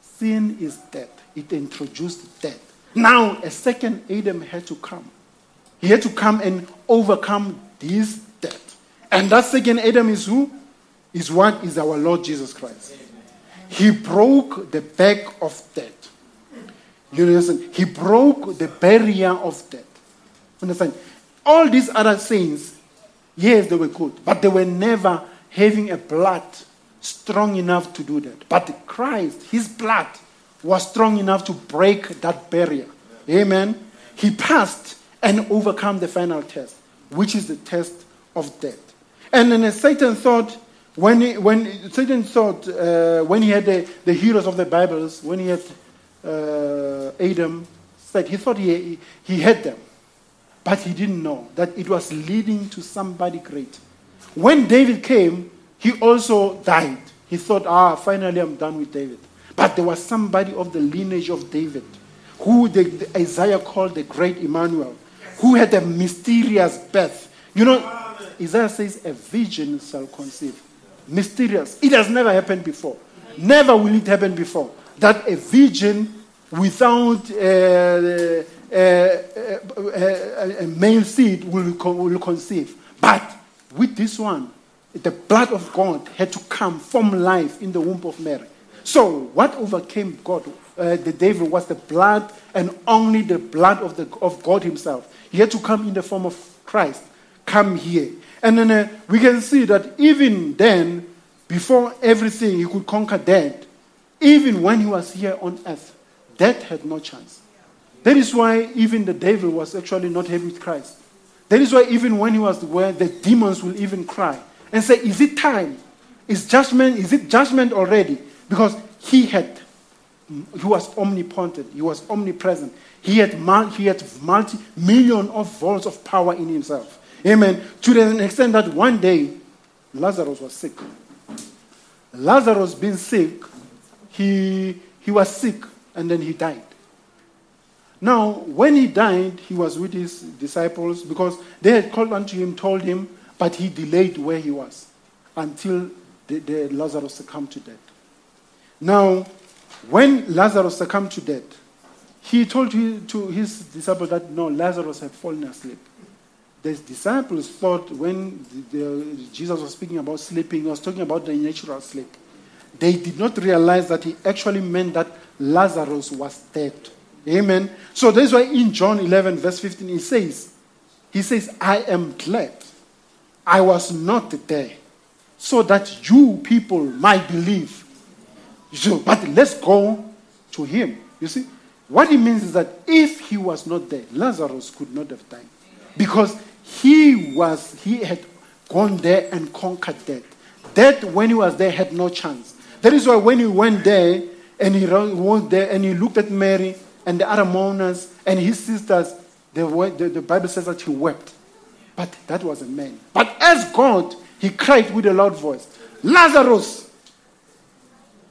sin is death. It introduced death. Now, a second Adam had to come. He had to come and overcome this death. And that second Adam is who? Is what? Is our Lord Jesus Christ. He broke the back of death. You understand? He broke the barrier of death. Understand? All these other saints, yes, they were good, but they were never having a blood strong enough to do that. But Christ, his blood, was strong enough to break that barrier. Amen. He passed and overcome the final test, which is the test of death. And then Satan thought, when, he, when Satan thought, uh, when he had the, the heroes of the Bibles, when he had uh, Adam, said he thought he, he had them. But he didn't know that it was leading to somebody great. When David came, he also died. He thought, ah, finally I'm done with David. But there was somebody of the lineage of David who the, the Isaiah called the great Emmanuel, who had a mysterious birth. You know, Isaiah says, a virgin shall conceive. Mysterious. It has never happened before. Never will it happen before. That a virgin without uh, a, male seed will, will conceive. But with this one, the blood of God had to come from life in the womb of Mary. So, what overcame God, uh, the devil, was the blood and only the blood of, the, of God Himself. He had to come in the form of Christ, come here. And then uh, we can see that even then, before everything, he could conquer death. Even when he was here on earth, death had no chance. That is why even the devil was actually not happy with Christ. That is why even when he was where the demons will even cry and say, Is it time? Is judgment, is it judgment already? Because he had he was omnipotent, he was omnipresent. He had, he had multi million of volts of power in himself. Amen. To the extent that one day Lazarus was sick. Lazarus being sick, he, he was sick and then he died. Now, when he died, he was with his disciples because they had called unto him, told him, but he delayed where he was until the, the Lazarus succumbed to death. Now, when Lazarus succumbed to death, he told he- to his disciples that no, Lazarus had fallen asleep. The disciples thought when the, the- Jesus was speaking about sleeping, he was talking about the natural sleep. They did not realize that he actually meant that Lazarus was dead. Amen. So that's why in John 11, verse 15, he says, He says, I am glad I was not there, so that you people might believe. So, but let's go to him. You see, what he means is that if he was not there, Lazarus could not have died. Because he was, he had gone there and conquered death. Death, when he was there, had no chance. That is why when he went there and he went there and he looked at Mary and the other mourners and his sisters, the, wa- the, the Bible says that he wept. But that was a man. But as God, he cried with a loud voice, Lazarus,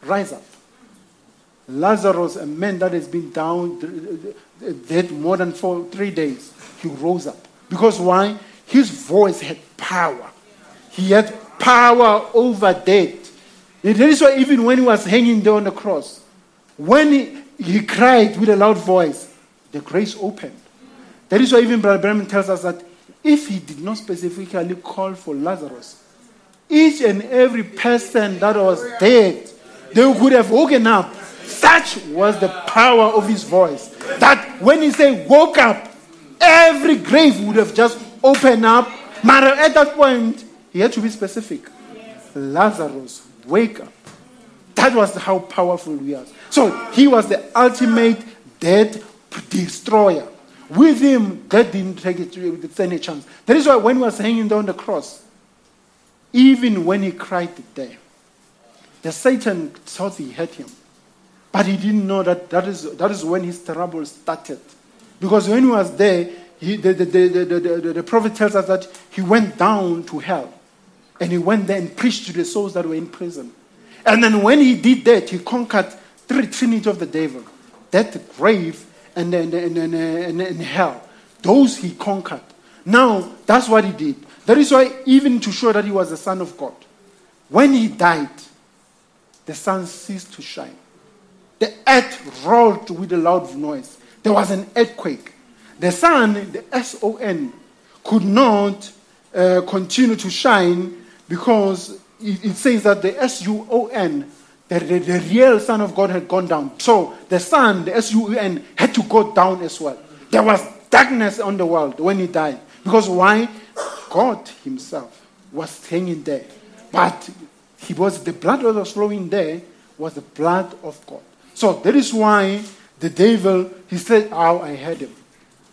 rise up. Lazarus, a man that has been down, dead more than for three days, he rose up. Because why? His voice had power. He had power over death. That is why even when he was hanging there on the cross, when he, he cried with a loud voice, the grace opened. That is why even Brother Branham tells us that if he did not specifically call for Lazarus, each and every person that was dead, they would have woken up. Such was the power of his voice that when he said, woke up, every grave would have just opened up. But at that point, he had to be specific. Lazarus, wake up. That was how powerful he was. So he was the ultimate death destroyer. With him, death didn't take it with any chance. That is why when he was hanging down the cross, even when he cried there, the Satan thought he had him. But he didn't know that that is, that is when his trouble started. Because when he was there, he, the, the, the, the, prophet tells us that he went down to hell. And he went there and preached to the souls that were in prison. And then when he did that, he conquered trinity of the devil. That grave and, and, and, and, and, hell. Those he conquered. Now, that's what he did. That is why, even to show that he was the Son of God, when he died, the sun ceased to shine. The earth rolled with a loud noise. There was an earthquake. The sun, the S O N, could not uh, continue to shine because it, it says that the S U O N, the, the, the real Son of God, had gone down. So the sun, the S U N, had to go down as well. There was darkness on the world when he died. Because why? God Himself was hanging there. But he was the blood that was flowing there was the blood of God. So that is why the devil he said, "Oh, I had him,"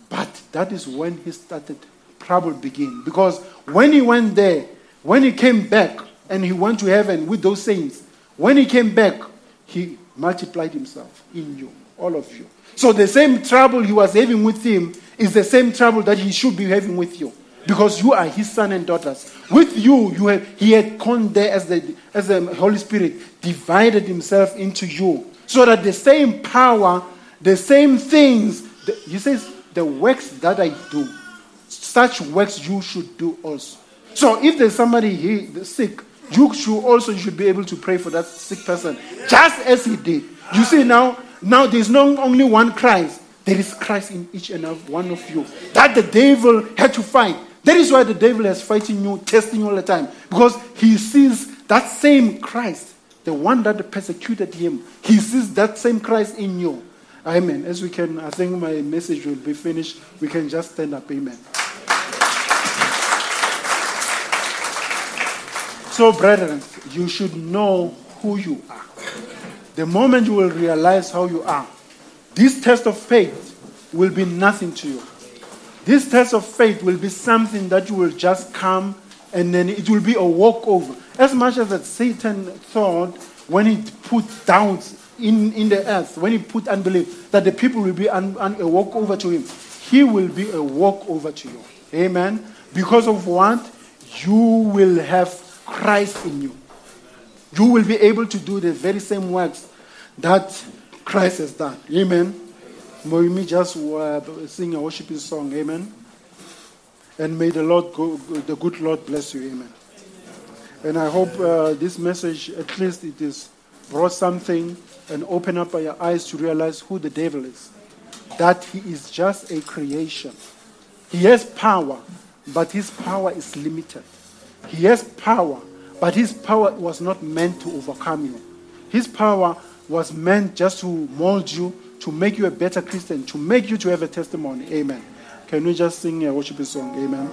but that is when he started trouble begin. Because when he went there, when he came back and he went to heaven with those saints, when he came back, he multiplied himself in you, all of you. So the same trouble he was having with him is the same trouble that he should be having with you because you are his son and daughters. With you, you have, he had come there as the, as the Holy Spirit divided himself into you. So that the same power, the same things, the, he says, the works that I do, such works you should do also. So if there's somebody here sick, you should also you should be able to pray for that sick person, just as he did. You see now, now there's not only one Christ, there is Christ in each and every one of you. That the devil had to fight. That is why the devil is fighting you, testing you all the time. Because he sees that same Christ, the one that persecuted him, he sees that same Christ in you. Amen. As we can, I think my message will be finished. We can just stand up. Amen. So, brethren, you should know who you are. The moment you will realize how you are, this test of faith will be nothing to you. This test of faith will be something that you will just come and then it will be a walkover. As much as that Satan thought when he put doubts in, in the earth, when he put unbelief, that the people will be un, un, a walkover to him, he will be a walkover to you. Amen. Because of what? You will have Christ in you. You will be able to do the very same works that Christ has done. Amen. May we just uh, sing a worshiping song. Amen. And may the Lord, go, the good Lord, bless you. Amen. And I hope uh, this message, at least it is brought something and open up your eyes to realize who the devil is. That he is just a creation. He has power, but his power is limited. He has power, but his power was not meant to overcome you. His power was meant just to mold you, to make you a better Christian, to make you to have a testimony. Amen. Can we just sing a worship song? Amen.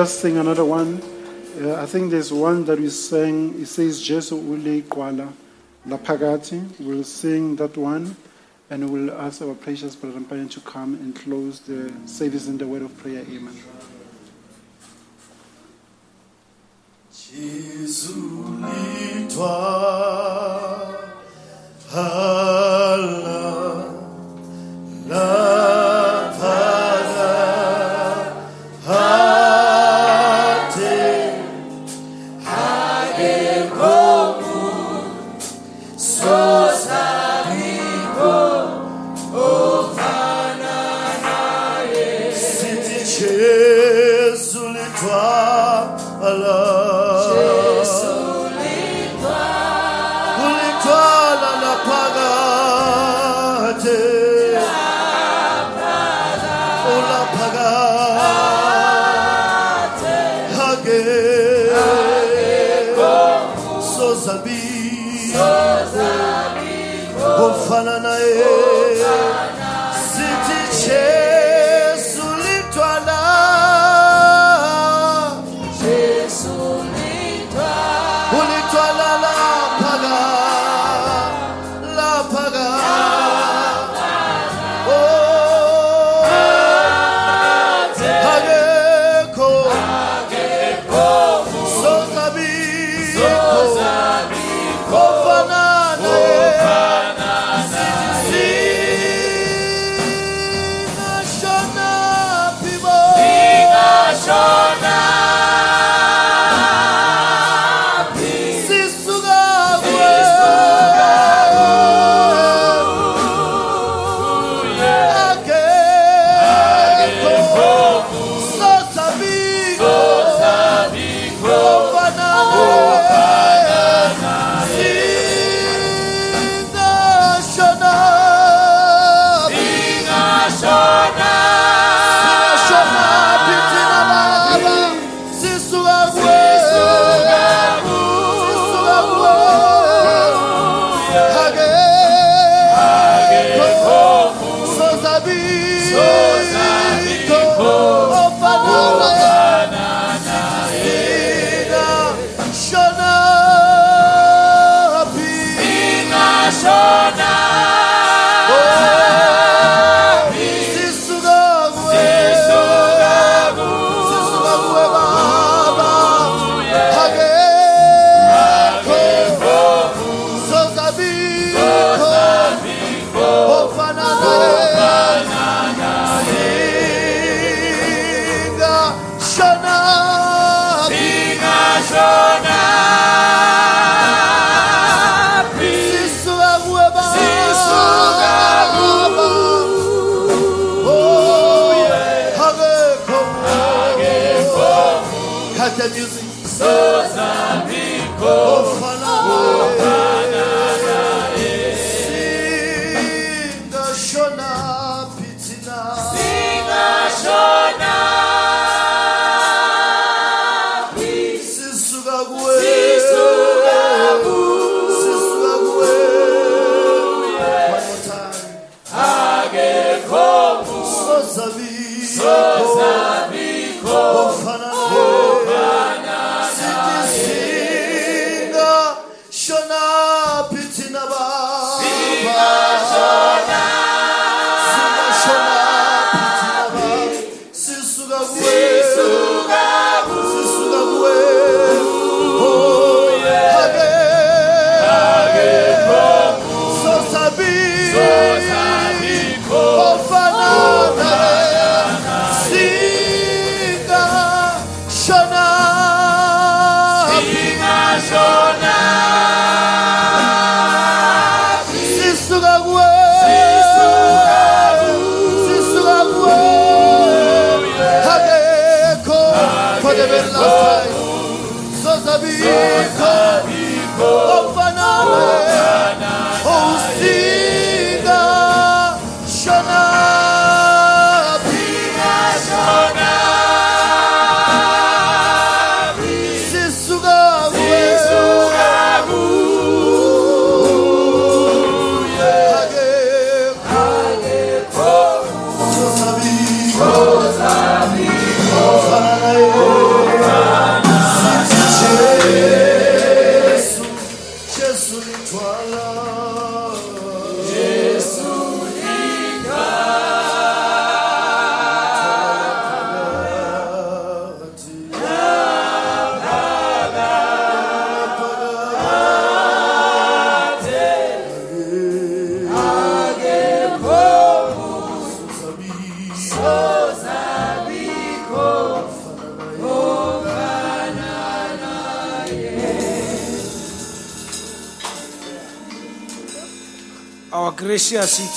Just sing another one. Uh, I think there's one that we sang. It says Jesu uli kwala lapagati. We'll sing that one, and we'll ask our precious brother to come and close the service in the word of prayer. Amen.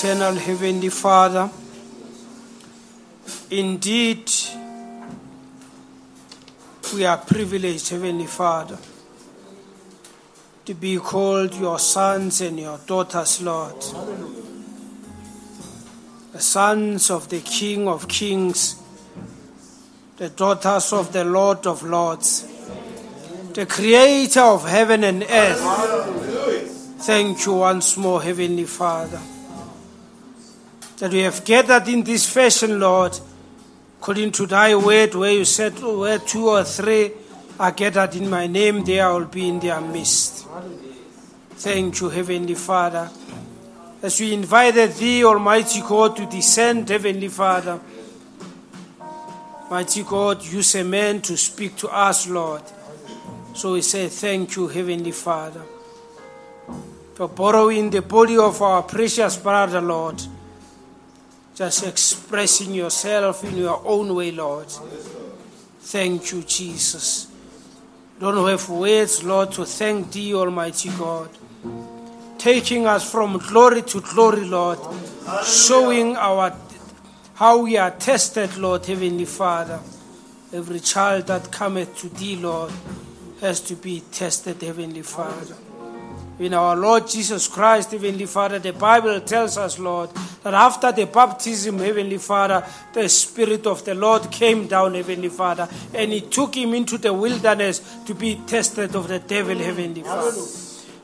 Eternal Heavenly Father, indeed, we are privileged, Heavenly Father, to be called your sons and your daughters, Lord. The sons of the King of Kings, the daughters of the Lord of Lords, the Creator of heaven and earth. Thank you once more, Heavenly Father, that we have gathered in this fashion, Lord, according to thy word, where you said, where two or three are gathered in my name, there I will be in their midst. Thank you, Heavenly Father. As we invited thee, Almighty God, to descend, Heavenly Father, Mighty God, use a man to speak to us, Lord. So we say thank you, Heavenly Father, for borrowing the body of our precious brother, Lord. Just expressing yourself in your own way, Lord. Thank you, Jesus. Don't have words, Lord, to thank thee, Almighty God. Taking us from glory to glory, Lord. Showing our how we are tested, Lord, Heavenly Father. Every child that cometh to thee, Lord, has to be tested, Heavenly Father. In our Lord Jesus Christ, Heavenly Father, the Bible tells us, Lord, that after the baptism, Heavenly Father, the Spirit of the Lord came down, Heavenly Father, and He took him into the wilderness to be tested of the devil, Heavenly Father.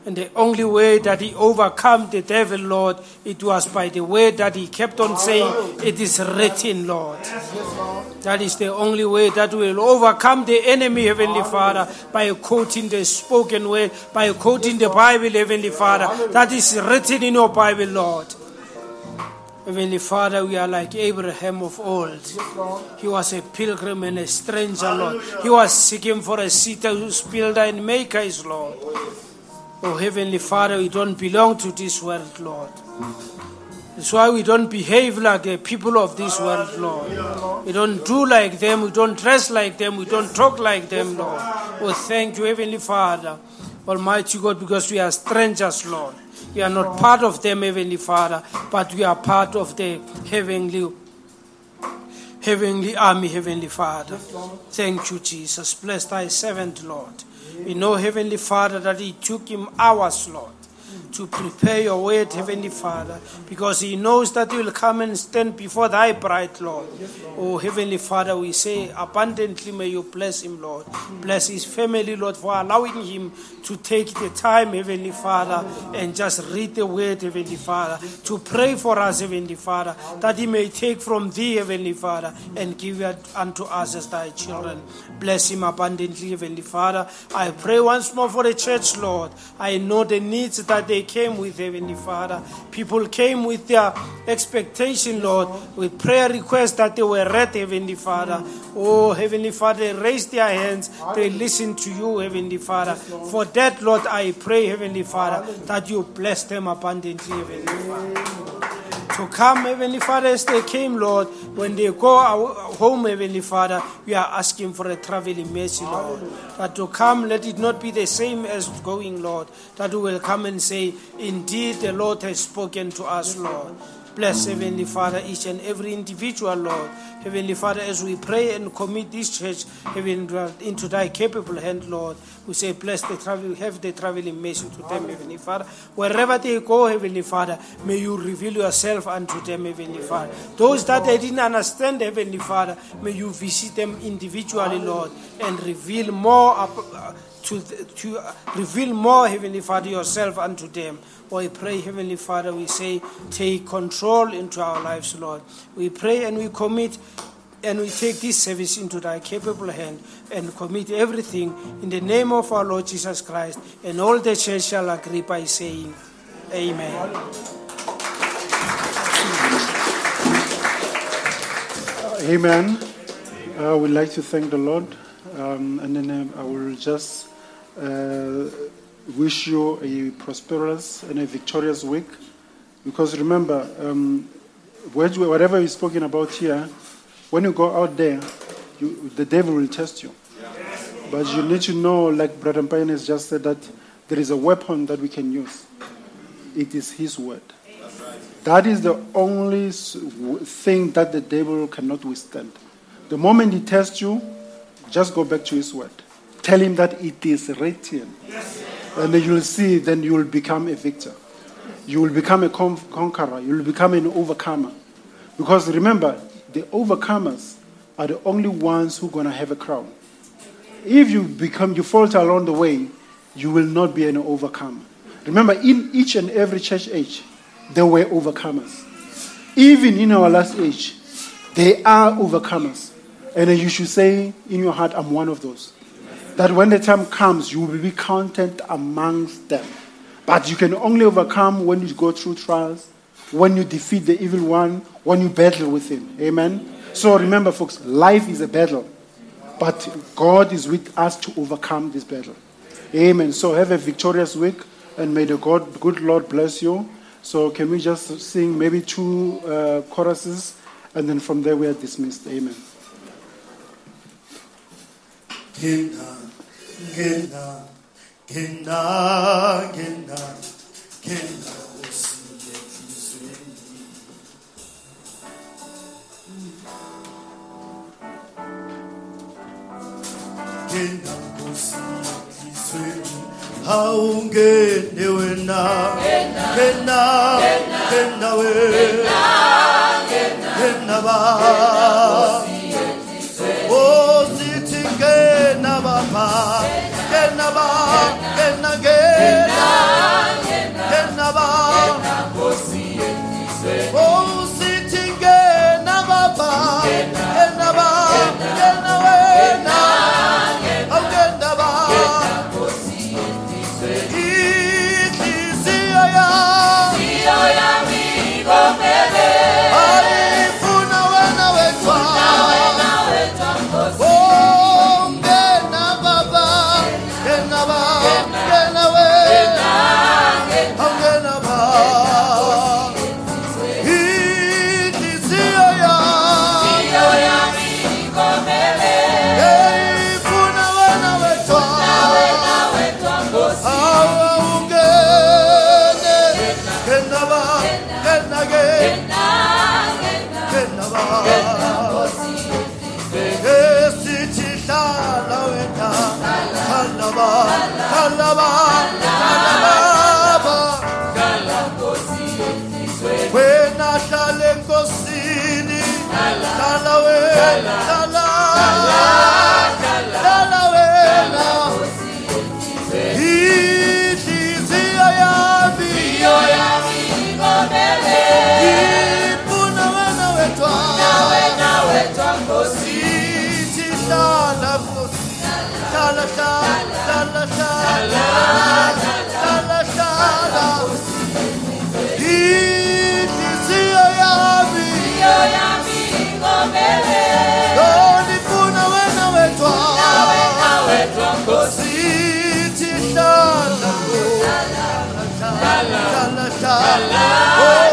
And the only way that he overcome the devil, Lord, it was by the way that he kept on saying, It is written, Lord. That is the only way that will overcome the enemy, Heavenly Father, by quoting the spoken word, by quoting the Bible, Heavenly Father. That is written in your Bible, Lord. Heavenly Father, we are like Abraham of old. He was a pilgrim and a stranger, Lord. He was seeking for a seater whose builder and maker is Lord. Oh, Heavenly Father, we don't belong to this world, Lord. That's why we don't behave like the people of this world, Lord. We don't do like them, we don't dress like them, we don't talk like them, Lord. Oh, thank you, Heavenly Father, Almighty God, because we are strangers, Lord. We are not part of them, Heavenly Father, but we are part of the heavenly heavenly army, Heavenly Father. Thank you, Jesus. Bless thy servant, Lord. We know, Heavenly Father, that He took Him hours, Lord, to prepare your word, Heavenly Father, because He knows that He will come and stand before Thy bride, Lord. Oh, Heavenly Father, we say abundantly may you bless Him, Lord. Bless His family, Lord, for allowing Him to take the time, Heavenly Father, and just read the word, Heavenly Father, to pray for us, Heavenly Father, that He may take from Thee, Heavenly Father, and give it unto us as Thy children. Bless Him abundantly, Heavenly Father. I pray once more for the church, Lord. I know the needs that they came with, Heavenly Father. People came with their expectation, Lord, with prayer requests that they were read, Heavenly Father. Oh, Heavenly Father, they raised their hands, they listened to you, Heavenly Father. For that, Lord, I pray, Heavenly Father, that you bless them abundantly, Heavenly Father to come, Heavenly Father, as they came, Lord. When they go home, Heavenly Father, we are asking for a traveling mercy, Lord. That to come, let it not be the same as going, Lord. That we will come and say, Indeed, the Lord has spoken to us, Lord. Bless, Heavenly Father, each and every individual, Lord. Heavenly Father, as we pray and commit this church Heavenly, into thy capable hand, Lord, we say, bless the travel, have the traveling mercy to them, Heavenly Father. Wherever they go, Heavenly Father, may you reveal yourself unto them, Heavenly Father. Those that they didn't understand, Heavenly Father, may you visit them individually, Lord, and reveal more to, to uh, reveal more, Heavenly Father, yourself unto them. We pray, Heavenly Father, we say, take control into our lives, Lord. We pray and we commit and we take this service into thy capable hand and commit everything in the name of our Lord Jesus Christ. And all the church shall agree by saying, Amen. Amen. I would like to thank the Lord, um, and then um, I will just uh, wish you a prosperous and a victorious week. Because remember, um, whatever you've spoken about here, when you go out there, you, the devil will test you. But you need to know, like Brother Payne has just said, that there is a weapon that we can use. It is His word. That is the only thing that the devil cannot withstand. The moment he tests you, just go back to his word. Tell him that it is written. And then you'll see, then you will become a victor. You will become a con- conqueror. You will become an overcomer. Because remember, the overcomers are the only ones who are going to have a crown. If you become, you falter along the way, you will not be an overcomer. Remember, in each and every church age, there were overcomers. Even in our last age, they are overcomers. And you should say in your heart, I'm one of those. That when the time comes, you will be counted amongst them. But you can only overcome when you go through trials, when you defeat the evil one, when you battle with him. Amen. So remember, folks, life is a battle. But God is with us to overcome this battle. Amen. So have a victorious week, and may the God, good Lord bless you. So can we just sing maybe two uh, choruses, and then from there we are dismissed. Amen. Gena, gena, gena, gena, gena. Haungene wena, gena, gena we, gena ba. Hlala,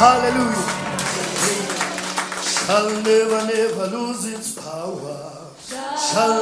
Hallelujah. Shall never, never lose its power. Shall